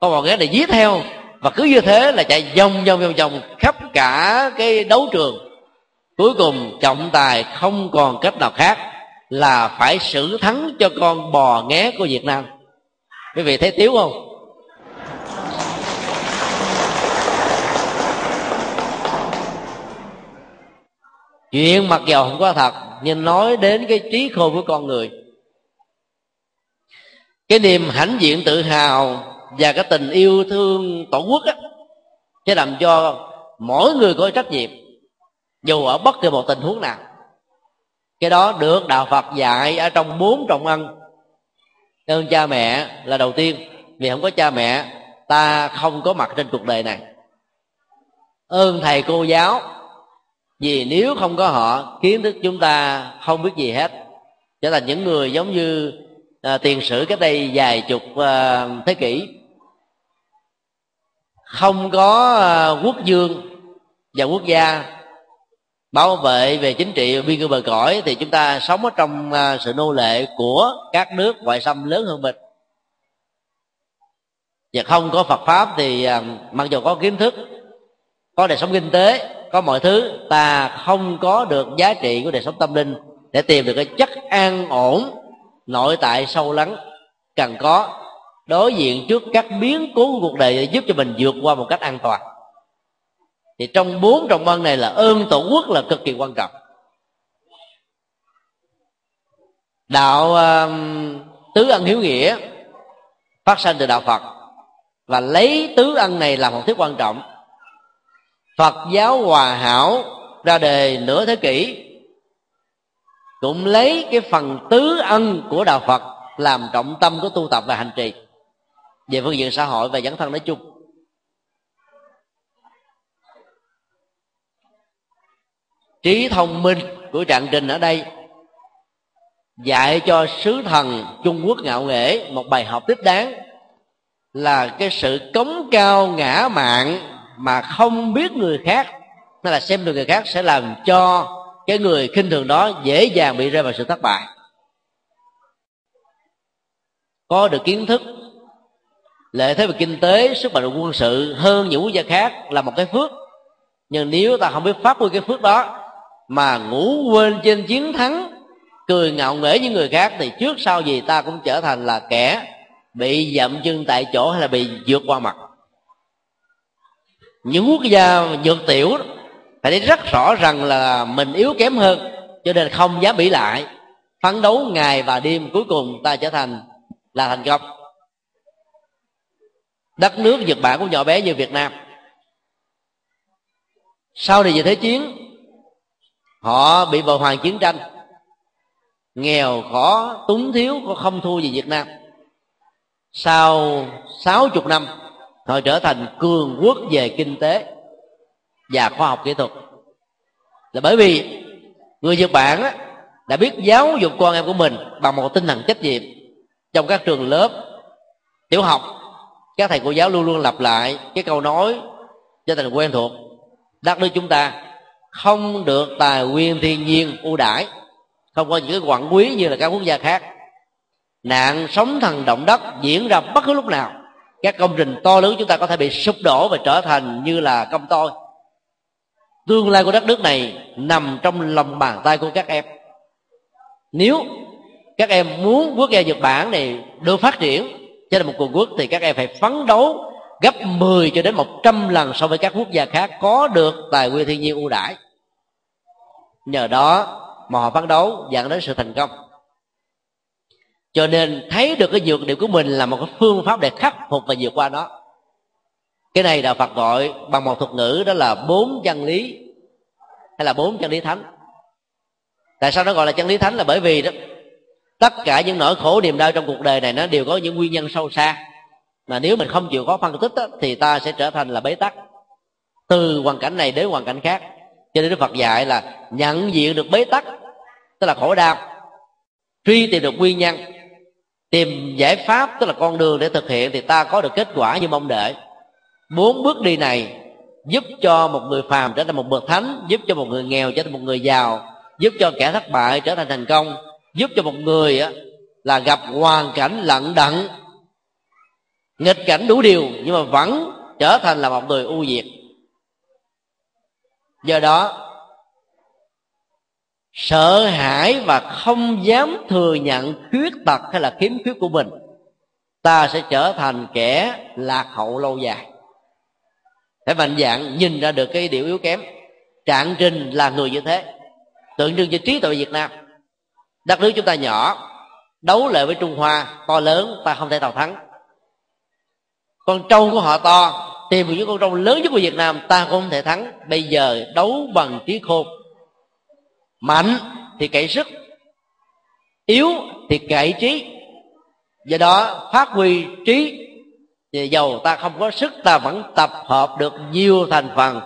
Con bò nghé này dí theo và cứ như thế là chạy vòng vòng vòng vòng khắp cả cái đấu trường cuối cùng, trọng tài không còn cách nào khác là phải xử thắng cho con bò nghé của việt nam. Quý vị thấy tiếu không? Chuyện mặc dầu không có thật, nhưng nói đến cái trí khôn của con người. Cái niềm hãnh diện tự hào và cái tình yêu thương tổ quốc á, sẽ làm cho mỗi người có trách nhiệm dù ở bất kỳ một tình huống nào cái đó được đạo phật dạy ở trong bốn trọng ân. Ơn cha mẹ là đầu tiên vì không có cha mẹ ta không có mặt trên cuộc đời này. Ơn thầy cô giáo vì nếu không có họ kiến thức chúng ta không biết gì hết. Trở thành những người giống như à, tiền sử cách đây vài chục à, thế kỷ. Không có à, quốc dương và quốc gia bảo vệ về chính trị biên cương bờ cõi thì chúng ta sống ở trong à, sự nô lệ của các nước ngoại xâm lớn hơn mình. Và không có Phật pháp thì à, mặc dù có kiến thức, có đời sống kinh tế, có mọi thứ, ta không có được giá trị của đời sống tâm linh để tìm được cái chất an ổn nội tại sâu lắng cần có đối diện trước các biến cố của cuộc đời để giúp cho mình vượt qua một cách an toàn thì trong bốn trọng ân này là ơn tổ quốc là cực kỳ quan trọng. Đạo uh, tứ ân hiếu nghĩa phát sinh từ đạo phật và lấy tứ ân này làm một thứ quan trọng. Phật giáo hòa hảo ra đề nửa thế kỷ cũng lấy cái phần tứ ân của đạo phật làm trọng tâm của tu tập và hành trì. Về phương diện xã hội và dẫn thân nói chung. Trí thông minh của trạng trình ở đây dạy cho sứ thần trung quốc ngạo nghễ một bài học thích đáng là cái sự cống cao ngã mạng mà không biết người khác, hay là xem được người khác sẽ làm cho cái người khinh thường đó dễ dàng bị rơi vào sự thất bại. Có được kiến thức lợi thế về kinh tế, sức mạnh quân sự hơn những quốc gia khác là một cái phước. Nhưng nếu ta không biết phát huy cái phước đó mà ngủ quên trên chiến thắng, cười ngạo nghễ với người khác thì trước sau gì ta cũng trở thành là kẻ bị dậm chân tại chỗ hay là bị vượt qua mặt. Những quốc gia vượt tiểu phải thấy rất rõ rằng là mình yếu kém hơn, cho nên không dám bị lại. Phấn đấu ngày và đêm cuối cùng ta trở thành là thành công. Đất nước nhật bản cũng nhỏ bé như việt nam. Sau này về thế chiến họ bị vào hoàng chiến tranh. Nghèo khó túng thiếu có không thua gì việt nam. Sau sáu chục năm họ trở thành cường quốc về kinh tế và khoa học kỹ thuật. Là bởi vì người nhật bản á, đã biết giáo dục con em của mình bằng một tinh thần trách nhiệm trong các trường lớp tiểu học. Các thầy cô giáo luôn luôn lặp lại cái câu nói cho thành quen thuộc. Đất nước chúng ta không được tài nguyên thiên nhiên ưu đãi. Không có những cái quặng quý như là các quốc gia khác. Nạn sóng thần động đất diễn ra bất cứ lúc nào. Các công trình to lớn chúng ta có thể bị sụp đổ và trở thành như là công tôi. Tương lai của đất nước này nằm trong lòng bàn tay của các em. Nếu các em muốn quốc gia nhật bản này được phát triển trở thành một cường quốc, thì các em phải phấn đấu gấp 10 cho đến 100 lần so với các quốc gia khác, có được tài nguyên thiên nhiên ưu đãi. Nhờ đó mà họ phấn đấu dẫn đến sự thành công. Cho nên thấy được cái nhược điểm của mình là một cái phương pháp để khắc phục và vượt qua nó. Cái này đạo phật gọi bằng một thuật ngữ đó là bốn chân lý hay là bốn chân lý thánh. Tại sao nó gọi là chân lý thánh là bởi vì đó, tất cả những nỗi khổ niềm đau trong cuộc đời này nó đều có những nguyên nhân sâu xa mà nếu mình không chịu khó phân tích đó, thì ta sẽ trở thành là bế tắc. Từ hoàn cảnh này đến hoàn cảnh khác. Cho nên đức phật dạy là nhận diện được bế tắc tức là khổ đau truy tìm được nguyên nhân tìm giải pháp tức là con đường để thực hiện thì ta có được kết quả như mong đợi. Bốn bước đi này giúp cho một người phàm trở thành một bậc thánh giúp cho một người nghèo trở thành một người giàu giúp cho kẻ thất bại trở thành thành công giúp cho một người là gặp hoàn cảnh lận đận nghịch cảnh đủ điều, nhưng mà vẫn trở thành là một người ưu việt. Do đó, sợ hãi và không dám thừa nhận khuyết tật hay là khiếm khuyết của mình, ta sẽ trở thành kẻ lạc hậu lâu dài. Phải mạnh dạng nhìn ra được cái điều yếu kém, trạng trình là người như thế. Tượng trưng cho trí tuệ việt nam. Đất nước chúng ta nhỏ, đấu lại với trung hoa, to lớn, ta không thể nào thắng con trâu của họ to, tìm một những con trâu lớn nhất của việt nam, ta cũng không thể thắng. Bây giờ đấu bằng trí khôn. Mạnh thì cậy sức, yếu thì cậy trí. Do đó, phát huy trí thì dầu ta không có sức, ta vẫn tập hợp được nhiều thành phần.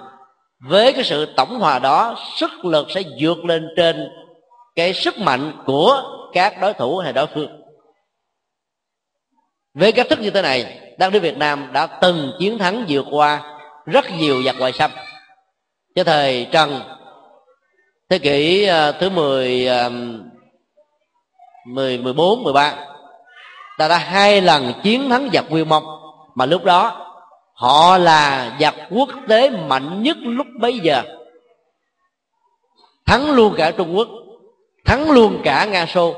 Với cái sự tổng hòa đó, sức lực sẽ vượt lên trên cái sức mạnh của các đối thủ hay đối phương. Với cách thức như thế này đất nước việt nam đã từng chiến thắng vượt qua rất nhiều giặc ngoại xâm. Cho thời trần, thế kỷ ờ, thứ 10 10 14 13 ta đã hai lần chiến thắng giặc Nguyên Mông. Mà lúc đó, họ là giặc quốc tế mạnh nhất lúc bấy giờ. Thắng luôn cả Trung Quốc, thắng luôn cả Nga Xô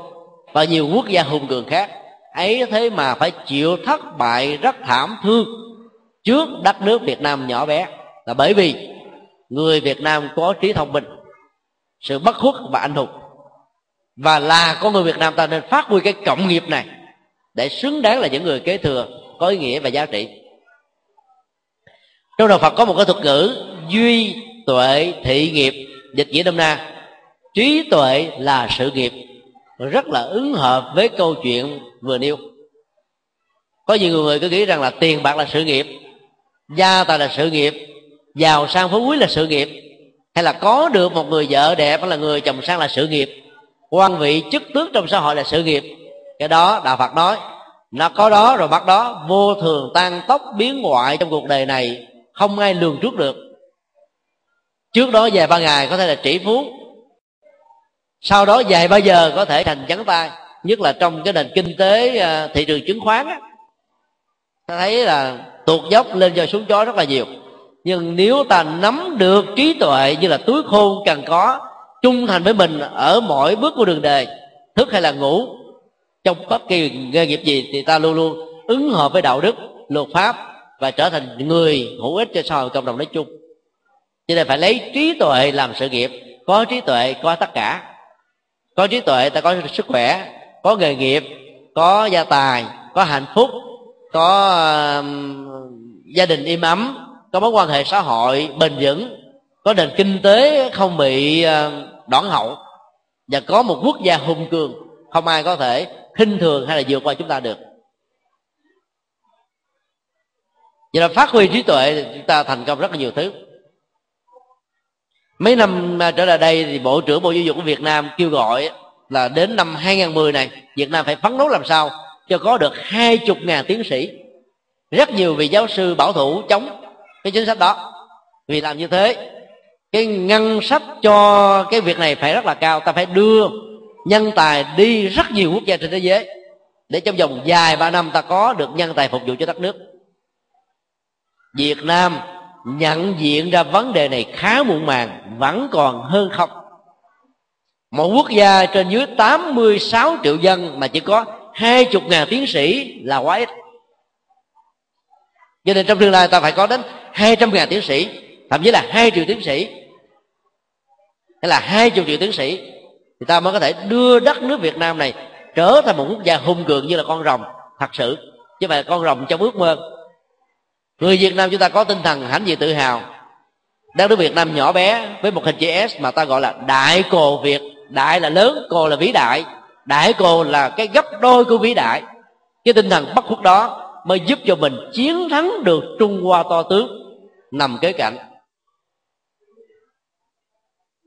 và nhiều quốc gia hùng cường khác ấy thế mà phải chịu thất bại rất thảm thương trước đất nước Việt Nam nhỏ bé. Là bởi vì người Việt Nam có trí thông minh, sự bất khuất và anh hùng. Và là con người Việt Nam ta nên phát huy cái cộng nghiệp này để xứng đáng là những người kế thừa có ý nghĩa và giá trị. Trong đạo Phật có một cái thuật ngữ, duy tuệ thị nghiệp. Dịch nghĩa đông na, trí tuệ là sự nghiệp rất là ứng hợp với câu chuyện vừa nêu. Có nhiều người cứ nghĩ rằng là tiền bạc là sự nghiệp, gia tài là sự nghiệp, giàu sang phú quý là sự nghiệp, hay là có được một người vợ đẹp hay là người chồng sang là sự nghiệp, quan vị chức tước trong xã hội là sự nghiệp. Cái đó đạo phật nói, nó có đó rồi bắt đó, vô thường tan tốc biến ngoại trong cuộc đời này không ai lường trước được. Trước đó vài ba ngày có thể là tỷ phú sau đó dài bao giờ có thể thành trắng tay, nhất là trong cái nền kinh tế à, thị trường chứng khoán á. Ta thấy là tuột dốc lên do xuống chó rất là nhiều. Nhưng nếu ta nắm được trí tuệ như là túi khôn cần có, trung thành với mình ở mỗi bước của đường đời, thức hay là ngủ, trong bất kỳ nghề nghiệp gì thì ta luôn luôn ứng hợp với đạo đức, luật pháp và trở thành người hữu ích cho xã hội cộng đồng nói chung. Cho nên phải lấy trí tuệ làm sự nghiệp, có trí tuệ có tất cả có trí tuệ ta có sức khỏe có nghề nghiệp có gia tài có hạnh phúc có uh, gia đình im ấm có mối quan hệ xã hội bền vững có nền kinh tế không bị uh, đoạn hậu. Và có một quốc gia hùng cường không ai có thể khinh thường hay là vượt qua chúng ta được. Vậy là phát huy trí tuệ chúng ta thành công rất là nhiều thứ mấy năm trở lại đây thì bộ trưởng bộ giáo dục của việt nam kêu gọi là đến năm 2010 này, việt nam phải phấn đấu làm sao cho có được hai chục ngàn tiến sĩ. Rất nhiều vị giáo sư bảo thủ chống cái chính sách đó. Vì làm như thế, cái ngân sách cho cái việc này phải rất là cao. Ta phải đưa nhân tài đi rất nhiều quốc gia trên thế giới để trong vòng dài ba năm ta có được nhân tài phục vụ cho đất nước. Việt Nam nhận diện ra vấn đề này khá muộn màng, vẫn còn hơn không. Một quốc gia trên dưới 86 triệu dân mà chỉ có hai chục ngàn tiến sĩ là quá ít. Cho nên trong tương lai ta phải có đến hai trăm ngàn tiến sĩ, thậm chí là hai triệu tiến sĩ. Hay là hai chục triệu tiến sĩ, thì ta mới có thể đưa đất nước Việt Nam này trở thành một quốc gia hùng cường như là con rồng, thật sự. Chứ phải là con rồng trong ước mơ người Việt Nam chúng ta có tinh thần hãnh diện tự hào. Đất nước Việt Nam nhỏ bé với một hình chữ S mà ta gọi là đại cồ Việt. Đại là lớn cồ là vĩ đại. Đại cồ là cái gấp đôi của vĩ đại. Cái tinh thần bất khuất đó mới giúp cho mình chiến thắng được Trung Hoa to tướng nằm kế cạnh.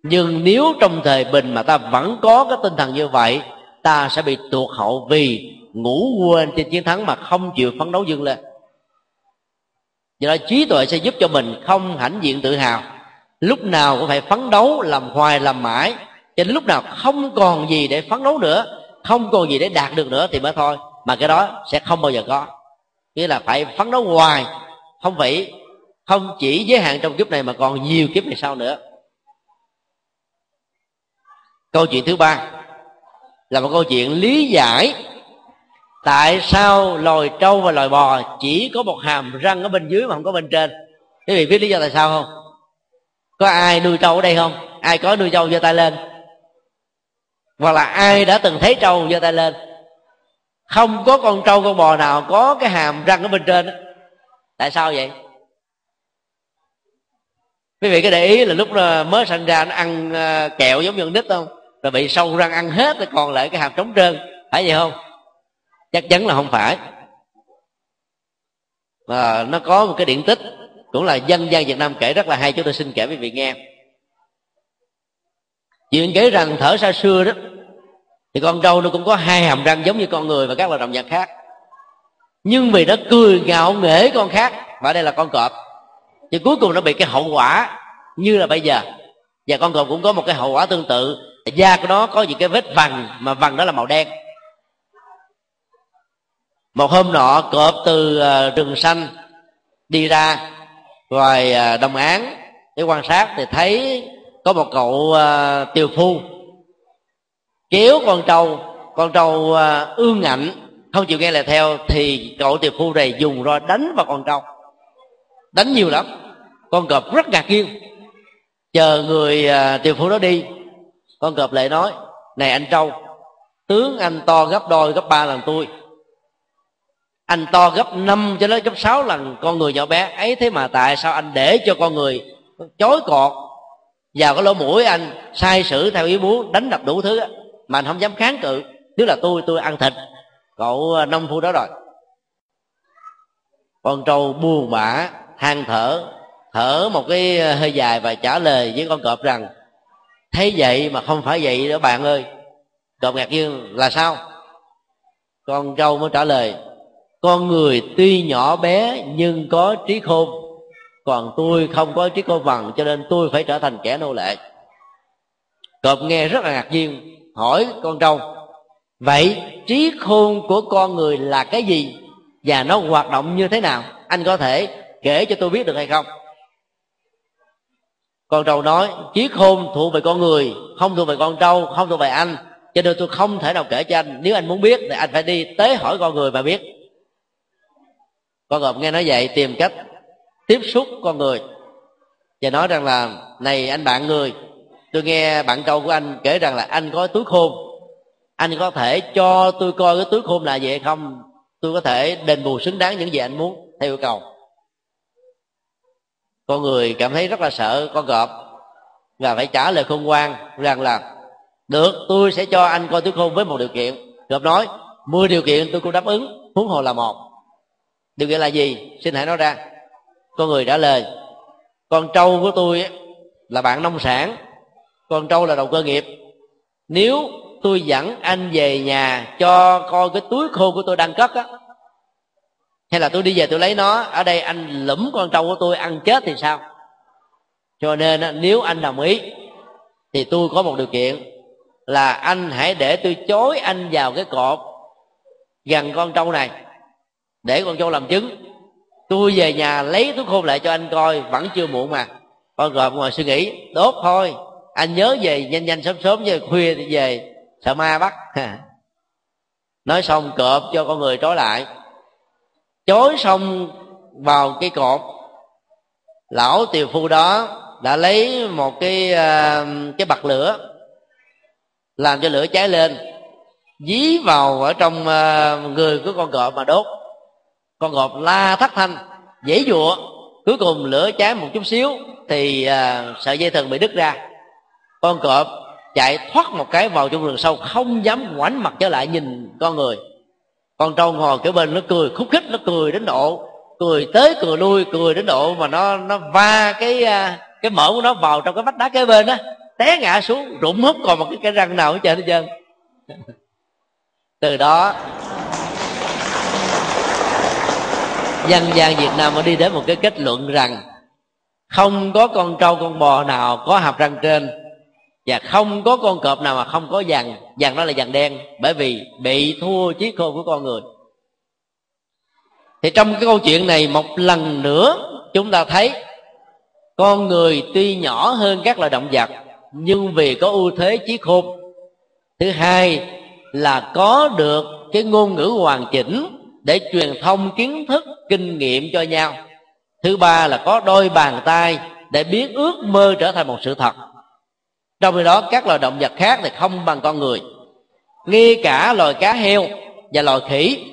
Nhưng nếu trong thời bình mà ta vẫn có cái tinh thần như vậy, ta sẽ bị tuột hậu vì ngủ quên trên chiến thắng mà không chịu phấn đấu dương lên do đó trí tuệ sẽ giúp cho mình không hãnh diện tự hào. Lúc nào cũng phải phấn đấu, làm hoài, làm mãi. Cho đến lúc nào không còn gì để phấn đấu nữa, không còn gì để đạt được nữa thì mới thôi. Mà cái đó sẽ không bao giờ có. Nghĩa là phải phấn đấu hoài, không phải, không chỉ giới hạn trong kiếp này mà còn nhiều kiếp này sau nữa. Câu chuyện thứ ba là một câu chuyện lý giải tại sao loài trâu và loài bò chỉ có một hàm răng ở bên dưới mà không có bên trên? Quý vị biết lý do tại sao không? Có ai nuôi trâu ở đây không? Ai có nuôi trâu giơ tay lên? Hoặc là ai đã từng thấy trâu giơ tay lên? Không có con trâu, con bò nào có cái hàm răng ở bên trên đó. tại sao vậy? Quý vị có để ý là lúc mới sinh ra nó ăn ờ, kẹo giống như con nít không? Rồi bị sâu răng ăn hết rồi còn lại cái hàm trống trơn. Phải vậy không? Chắc chắn là không phải. Và nó có một cái điện tích, cũng là dân gian việt nam kể rất là hay, chúng tôi xin kể với vị nghe. Chuyện kể rằng thở xa xưa đó, thì con trâu nó cũng có hai hàm răng giống như con người và các loài động vật khác. Nhưng vì nó cười ngạo nghễ con khác, và đây là con cọp. Thì cuối cùng nó bị cái hậu quả như là bây giờ. Và con cọp cũng có một cái hậu quả tương tự. Da của nó có những cái vết vằn, mà vằn đó là màu đen một hôm nọ, cọp từ ờ, rừng xanh đi ra ngoài ờ, đồng án để quan sát thì thấy có một cậu ờ, tiều phu kéo con trâu con trâu ương ngạnh, không chịu nghe lời theo thì cậu tiều phu này dùng roi đánh vào con trâu. Đánh nhiều lắm, con cọp rất ngạc nhiên. Chờ người tiều phu đó đi, con cọp lại nói, này anh trâu, tướng anh to gấp đôi, gấp ba lần tôi anh to gấp 5 cho đến gấp 6 lần con người nhỏ bé. Ấy thế mà tại sao anh để cho con người chối cọt? Vào cái lỗ mũi anh sai sử theo ý muốn đánh đập đủ thứ mà anh không dám kháng cự. Tức là tôi tôi ăn thịt. Cậu à, nông phu đó rồi. Con trâu buồn bã than thở thở một cái à, hơi dài và trả lời với con cọp rằng thấy vậy mà không phải vậy đó bạn ơi. Cọp ngạc nhiên là sao? Con trâu mới trả lời con người tuy nhỏ bé nhưng có trí khôn. Còn tôi không có trí khôn bằng, cho nên tôi phải trở thành kẻ nô lệ. Cọp nghe rất là ngạc nhiên, hỏi con trâu, vậy trí khôn của con người là cái gì và nó hoạt động như thế nào? Anh có thể kể cho tôi biết được hay không? Con trâu nói, trí khôn thuộc về con người, không thuộc về con trâu, không thuộc về anh, cho nên tôi không thể nào kể cho anh. Nếu anh muốn biết thì anh phải đi tới hỏi con người mà biết con gộp nghe nói vậy, tìm cách tiếp xúc con người và nói rằng là, này anh bạn người, tôi nghe bạn trâu của anh kể rằng là anh có túi khôn. Anh có thể cho tôi coi cái túi khôn là gì hay không? Tôi có thể đền bù xứng đáng những gì anh muốn theo yêu cầu. Con người cảm thấy rất là sợ, con gọp và phải trả lời khôn ngoan rằng là, được, tôi sẽ cho anh coi túi khôn với một điều kiện. Gọp nói, mười điều kiện tôi cũng đáp ứng, huống hồ là một điều kiện là gì? Xin hãy nói ra. Con người trả lời. Con trâu của tôi là bạn nông sản. Con trâu là đầu cơ nghiệp. Nếu tôi dẫn anh về nhà cho coi cái túi khô của tôi đang cất á, hay là tôi đi về tôi lấy nó, ở đây anh lũm con trâu của tôi ăn chết thì sao? Cho nên nếu anh đồng ý, thì tôi có một điều kiện là anh hãy để tôi chối anh vào cái cột gần con trâu này để con dâu làm chứng. Tôi về nhà lấy túi khôn lại cho anh coi, vẫn chưa muộn mà. Con gồm ngồi suy nghĩ, đốt thôi. Anh nhớ về nhanh nhanh sớm sớm chứ khuya thì về. Sợ ma bắt. [laughs] Nói xong cọp cho con người trói lại. Chối xong vào cái cột lão tiều phu đó đã lấy một cái ờ, cái bật lửa, làm cho lửa cháy lên, dí vào ở trong ờ, người của con cọp mà đốt con ngọt la thất thanh dễ dụa cuối cùng lửa cháy một chút xíu thì à, sợi dây thần bị đứt ra. Con cọp chạy thoát một cái vào trong rừng sâu không dám ngoảnh mặt trở lại nhìn con người. Con trâu ngồi kế bên nó cười khúc khích nó cười đến độ cười tới cười lui cười đến độ mà nó nó va cái à, cái mỡ của nó vào trong cái vách đá kế bên á té ngã xuống rụng hút còn một cái cái răng nào hết trơn hết trơn. [laughs] Từ đó dân gian việt nam mới đi đến một cái kết luận rằng không có con trâu, con bò nào có hàm răng trên và không có con cọp nào mà không có vàng. Vàng đó là vàng đen, bởi vì bị thua trí khôn của con người. Thì trong cái câu chuyện này, một lần nữa, chúng ta thấy con người tuy nhỏ hơn các loài động vật, nhưng vì có ưu thế trí khôn thứ hai là có được cái ngôn ngữ hoàn chỉnh để truyền thông kiến thức kinh nghiệm cho nhau. Thứ ba là có đôi bàn tay để biến ước mơ trở thành một sự thật. Trong khi đó, các loài động vật khác thì không bằng con người. Ngay cả loài cá heo và loài khỉ.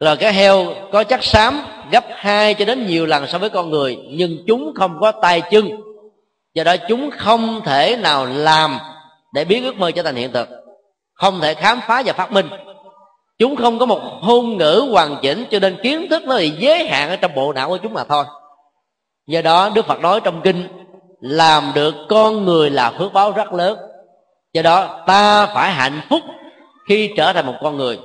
Loài cá heo có chất xám gấp hai cho đến nhiều lần so với con người, nhưng chúng không có tay chân. Do đó, chúng không thể nào làm để biến ước mơ trở thành hiện thực, không thể khám phá và phát minh chúng không có một ngôn ngữ hoàn chỉnh cho nên kiến thức nó bị giới hạn ở trong bộ não của chúng mà thôi. Do đó, đức phật nói trong kinh, làm được con người là phước báo rất lớn. Do đó, ta phải hạnh phúc khi trở thành một con người.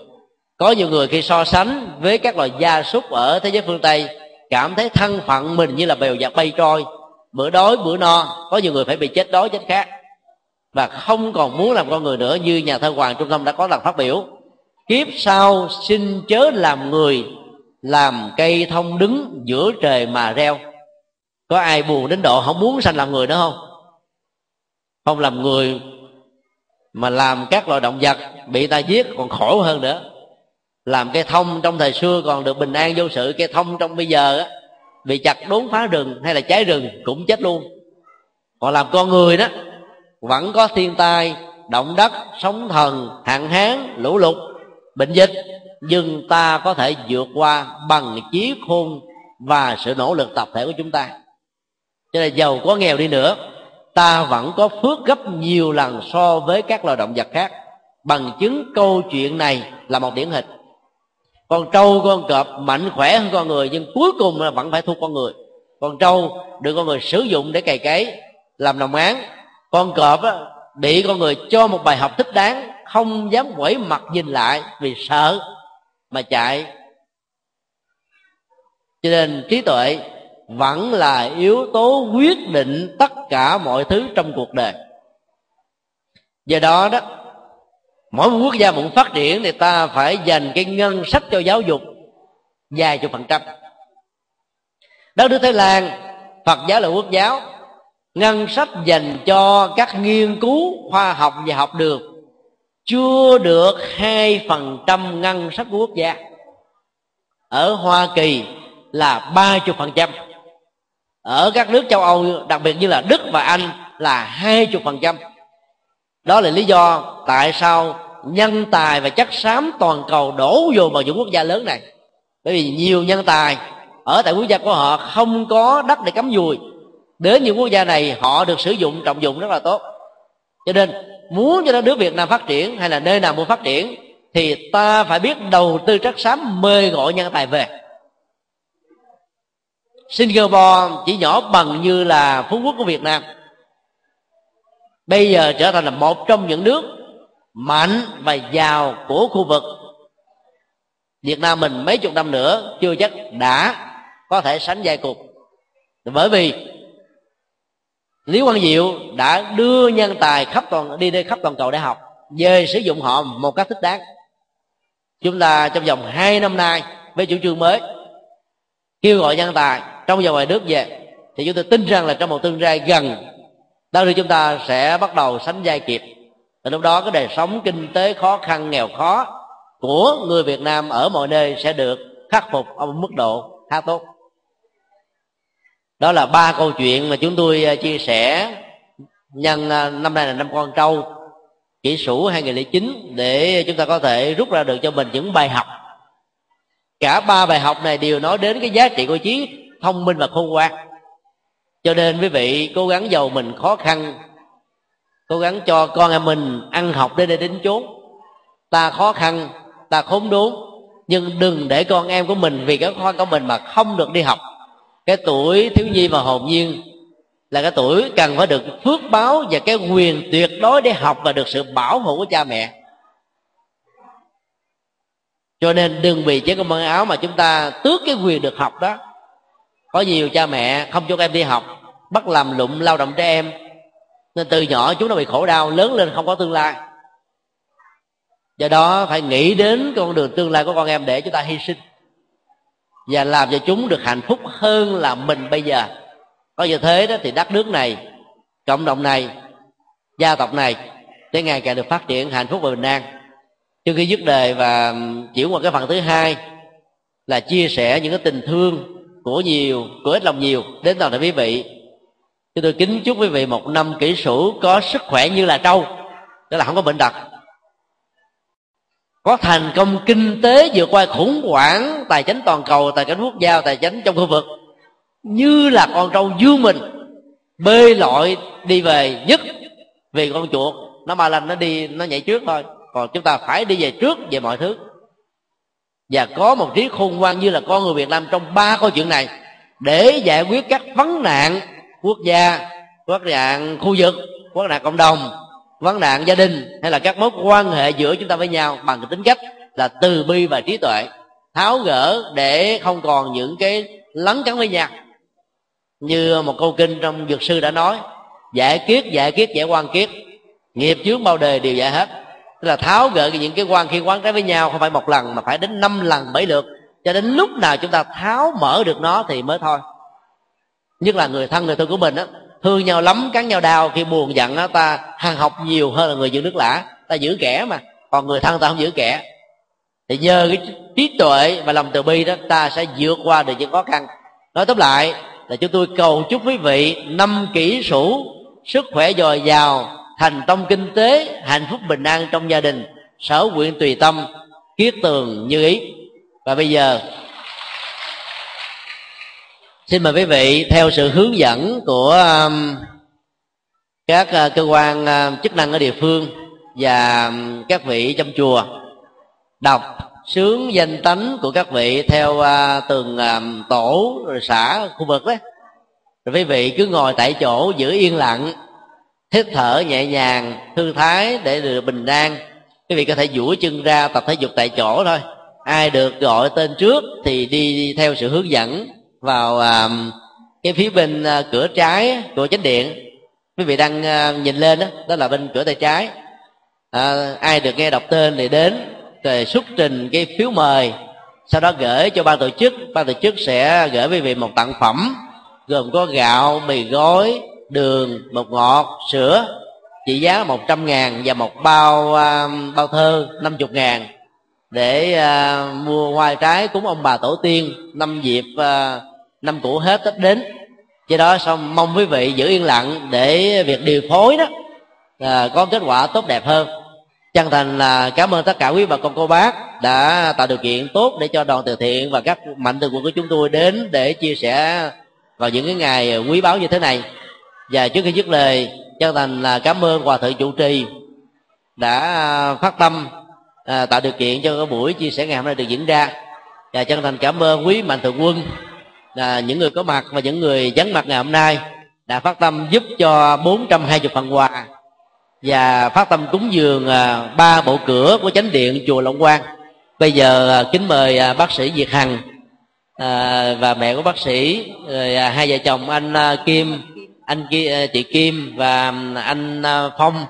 Có nhiều người khi so sánh với các loài gia súc ở thế giới phương tây, cảm thấy thân phận mình như là bèo dạt bay trôi. Bữa đói, bữa no, có nhiều người phải bị chết đói, chết khác và không còn muốn làm con người nữa như nhà thơ hoàng trung tâm đã có lần phát biểu kiếp sau xin chớ làm người, làm cây thông đứng giữa trời mà reo. Có ai buồn đến độ không muốn sanh làm người nữa không? Không làm người mà làm các loài động vật bị ta giết còn khổ hơn nữa. Làm cây thông trong thời xưa còn được bình an vô sự cây thông trong bây giờ á, bị chặt đốn phá rừng hay là cháy rừng cũng chết luôn. Còn làm con người đó, vẫn có thiên tai, động đất, sóng thần, hạn hán, lũ lụt bệnh dịch, nhưng ta có thể vượt qua bằng trí khôn và sự nỗ lực tập thể của chúng ta. Cho nên giàu có nghèo đi nữa, ta vẫn có phước gấp nhiều lần so với các loài động vật khác. Bằng chứng câu chuyện này là một điển hình. Con trâu, con cọp mạnh khỏe hơn con người, nhưng cuối cùng là vẫn phải thua con người. Con trâu được con người sử dụng để cày cấy, làm đồng án con cọp bị con người cho một bài học thích đáng không dám quẩy mặt nhìn lại vì sợ mà chạy. Cho nên trí tuệ vẫn là yếu tố quyết định tất cả mọi thứ trong cuộc đời. Do đó đó, mỗi một quốc gia muốn phát triển thì ta phải dành cái ngân sách cho giáo dục vài chục phần trăm. Đất nước thái lan, phật giáo là quốc giáo, ngân sách dành cho các nghiên cứu khoa học và học được chưa được hai phần trăm ngân sách của quốc gia. Ở hoa kỳ là ba chục phần trăm. Ở các nước châu âu, đặc biệt như là đức và anh, là hai chục phần trăm. Đó là lý do tại sao nhân tài và chất xám toàn cầu đổ vô vào những quốc gia lớn này. Bởi vì nhiều nhân tài ở tại quốc gia của họ không có đất để cắm dùi đến những quốc gia này, họ được sử dụng, trọng dụng rất là tốt cho nên, muốn cho nước việt nam phát triển hay là nơi nào muốn phát triển, thì ta phải biết đầu tư trắc xám mời gọi nhân tài về. Singapore chỉ nhỏ bằng như là phú quốc của việt nam. Bây giờ trở thành là một trong những nước mạnh và giàu của khu vực. Việt nam mình mấy chục năm nữa chưa chắc đã có thể sánh vai cục bởi vì lý quang diệu đã đưa nhân tài khắp toàn, đi đây khắp toàn cầu để học, về sử dụng họ một cách thích đáng. Chúng ta trong vòng hai năm nay với chủ trương mới, kêu gọi nhân tài trong và ngoài nước về, thì chúng tôi tin rằng là trong một tương lai gần đó thì chúng ta sẽ bắt đầu sánh vai kịp. Và lúc đó cái đời sống kinh tế khó khăn, nghèo khó của người Việt Nam ở mọi nơi sẽ được khắc phục ở một mức độ khá tốt đó là ba câu chuyện mà chúng tôi à, chia sẻ. Nhân à, năm nay là năm con trâu kỷ sửu 2009 để chúng ta có thể rút ra được cho mình những bài học. Cả ba bài học này đều nói đến cái giá trị của trí thông minh và khôn ngoan. Cho nên quý vị cố gắng giàu mình khó khăn, cố gắng cho con em mình ăn học đến đây đến chốn. Ta khó khăn, ta khốn đốn, nhưng đừng để con em của mình vì cái khó của mình mà không được đi học cái tuổi thiếu nhi và hồn nhiên là cái tuổi cần phải được phước báo và cái quyền tuyệt đối để học và được sự bảo hộ của cha mẹ. Cho nên đừng vì chế con áo mà chúng ta tước cái quyền được học đó. Có nhiều cha mẹ không cho các em đi học, bắt làm lụng lao động trẻ em. Nên từ nhỏ chúng nó bị khổ đau, lớn lên không có tương lai. Do đó phải nghĩ đến con đường tương lai của con em để chúng ta hy sinh và làm cho chúng được hạnh phúc hơn là mình bây giờ. Có như thế đó thì đất nước này, cộng đồng này, gia tộc này sẽ ngày càng được phát triển hạnh phúc và bình an. Trước khi dứt đề và chuyển qua cái phần thứ hai là chia sẻ những cái tình thương của nhiều, của ít lòng nhiều đến toàn thể quý vị. Chúng tôi kính chúc quý vị một năm kỷ sửu có sức khỏe như là trâu, tức là không có bệnh tật có thành công kinh tế vượt qua khủng hoảng tài chính toàn cầu, tài chính quốc gia, tài chính trong khu vực. Như là con trâu dương mình bơi lội đi về nhất vì con chuột. Nó ma lanh, nó đi, nó nhảy trước thôi. Còn chúng ta phải đi về trước về mọi thứ. Và có một trí khôn ngoan như là con người việt nam trong ba câu chuyện này để giải quyết các vấn nạn quốc gia vấn nạn khu vực vấn nạn cộng đồng vấn nạn gia đình hay là các mối quan hệ giữa chúng ta với nhau bằng cái tính cách là từ bi và trí tuệ, tháo gỡ để không còn những cái lấn cấn với nhau. Như một câu kinh trong dược sư đã nói giải kiết giải kiết giải quan kiết nghiệp chướng bao đời đều giải hết. Tức là tháo gỡ những cái quan khi quán trái với nhau không phải một lần mà phải đến năm lần, bảy lượt. Cho đến lúc nào chúng ta tháo mở được nó thì mới thôi. Nhất là người thân người thân của mình á thương nhau lắm, cắn nhau đau, khi buồn giận á, ta hằng học nhiều hơn là người giữ nước lã. Ta giữ kẻ mà, còn người thân ta không giữ kẻ. Thì nhờ cái trí tuệ và lòng từ bi đó, ta sẽ vượt qua được những khó khăn. Nói tóm lại là chúng tôi cầu chúc quý vị năm kỷ sửu, sức khỏe dồi dào, thành công kinh tế, hạnh phúc bình an trong gia đình, sở nguyện tùy tâm, kiết tường như ý. Và bây giờ xin mời quý vị theo sự hướng dẫn của um, các ờ, cơ quan ờ, chức năng ở địa phương và um, các vị trong chùa. Đọc sướng danh tánh của các vị theo ờ, từng tổ rồi xã, khu vực đấy rồi quý vị cứ ngồi tại chỗ giữ yên lặng, hít thở nhẹ nhàng, thư thái để được bình an. Quý vị có thể duỗi chân ra tập thể dục tại chỗ thôi. Ai được gọi tên trước thì đi theo sự hướng dẫn vào à, cái phía bên à, cửa trái của chánh điện. Quý vị đang à, nhìn lên đó đó là bên cửa tay trái. À, ai được nghe đọc tên thì đến rồi xuất trình cái phiếu mời. Sau đó gửi cho ban tổ chức. Ban tổ chức sẽ gửi quý vị một tặng phẩm gồm có gạo mì gói đường bột ngọt sữa trị giá một trăm ngàn và một bao uh, bao thơ năm chục ngàn. Để uh, mua hoa trái cúng ông bà tổ tiên năm dịp uh, năm cũ hết tết đến. Do đó xong mong quý vị giữ yên lặng để việc điều phối đó là có kết quả tốt đẹp hơn. Chân thành là cảm ơn tất cả quý bà con cô bác đã tạo điều kiện tốt để cho đoàn từ thiện và các mạnh thường quân của chúng tôi đến để chia sẻ vào những cái ngày quý báu như thế này. Và trước khi dứt lời chân thành là cảm ơn hòa thượng chủ trì đã phát tâm à, tạo điều kiện cho cái buổi chia sẻ ngày hôm nay được diễn ra. Và chân thành cảm ơn quý mạnh thường quân là những người có mặt và những người vắng mặt ngày hôm nay đã phát tâm giúp cho 420 phần quà và phát tâm cúng dường à, ba bộ cửa của chánh điện chùa Long Quang. Bây giờ à, kính mời à, bác sĩ Việt Hằng và mẹ của bác sĩ, rồi hai vợ chồng anh Kim, anh chị Kim và anh Phong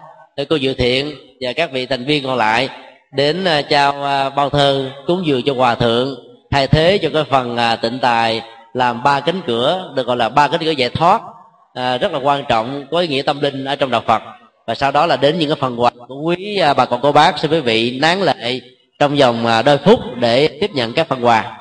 cô Dự Thiện và các vị thành viên còn lại đến trao bao thơ cúng dường cho hòa thượng, thay thế cho cái phần tịnh tài làm ba cánh cửa, được gọi là ba cánh cửa giải thoát à, rất là quan trọng có ý nghĩa tâm linh ở trong đạo Phật. Và sau đó là đến những cái phần quà của quý à, bà con cô bác, xin quý vị nán lại trong vòng à, đôi phút để tiếp nhận các phần quà.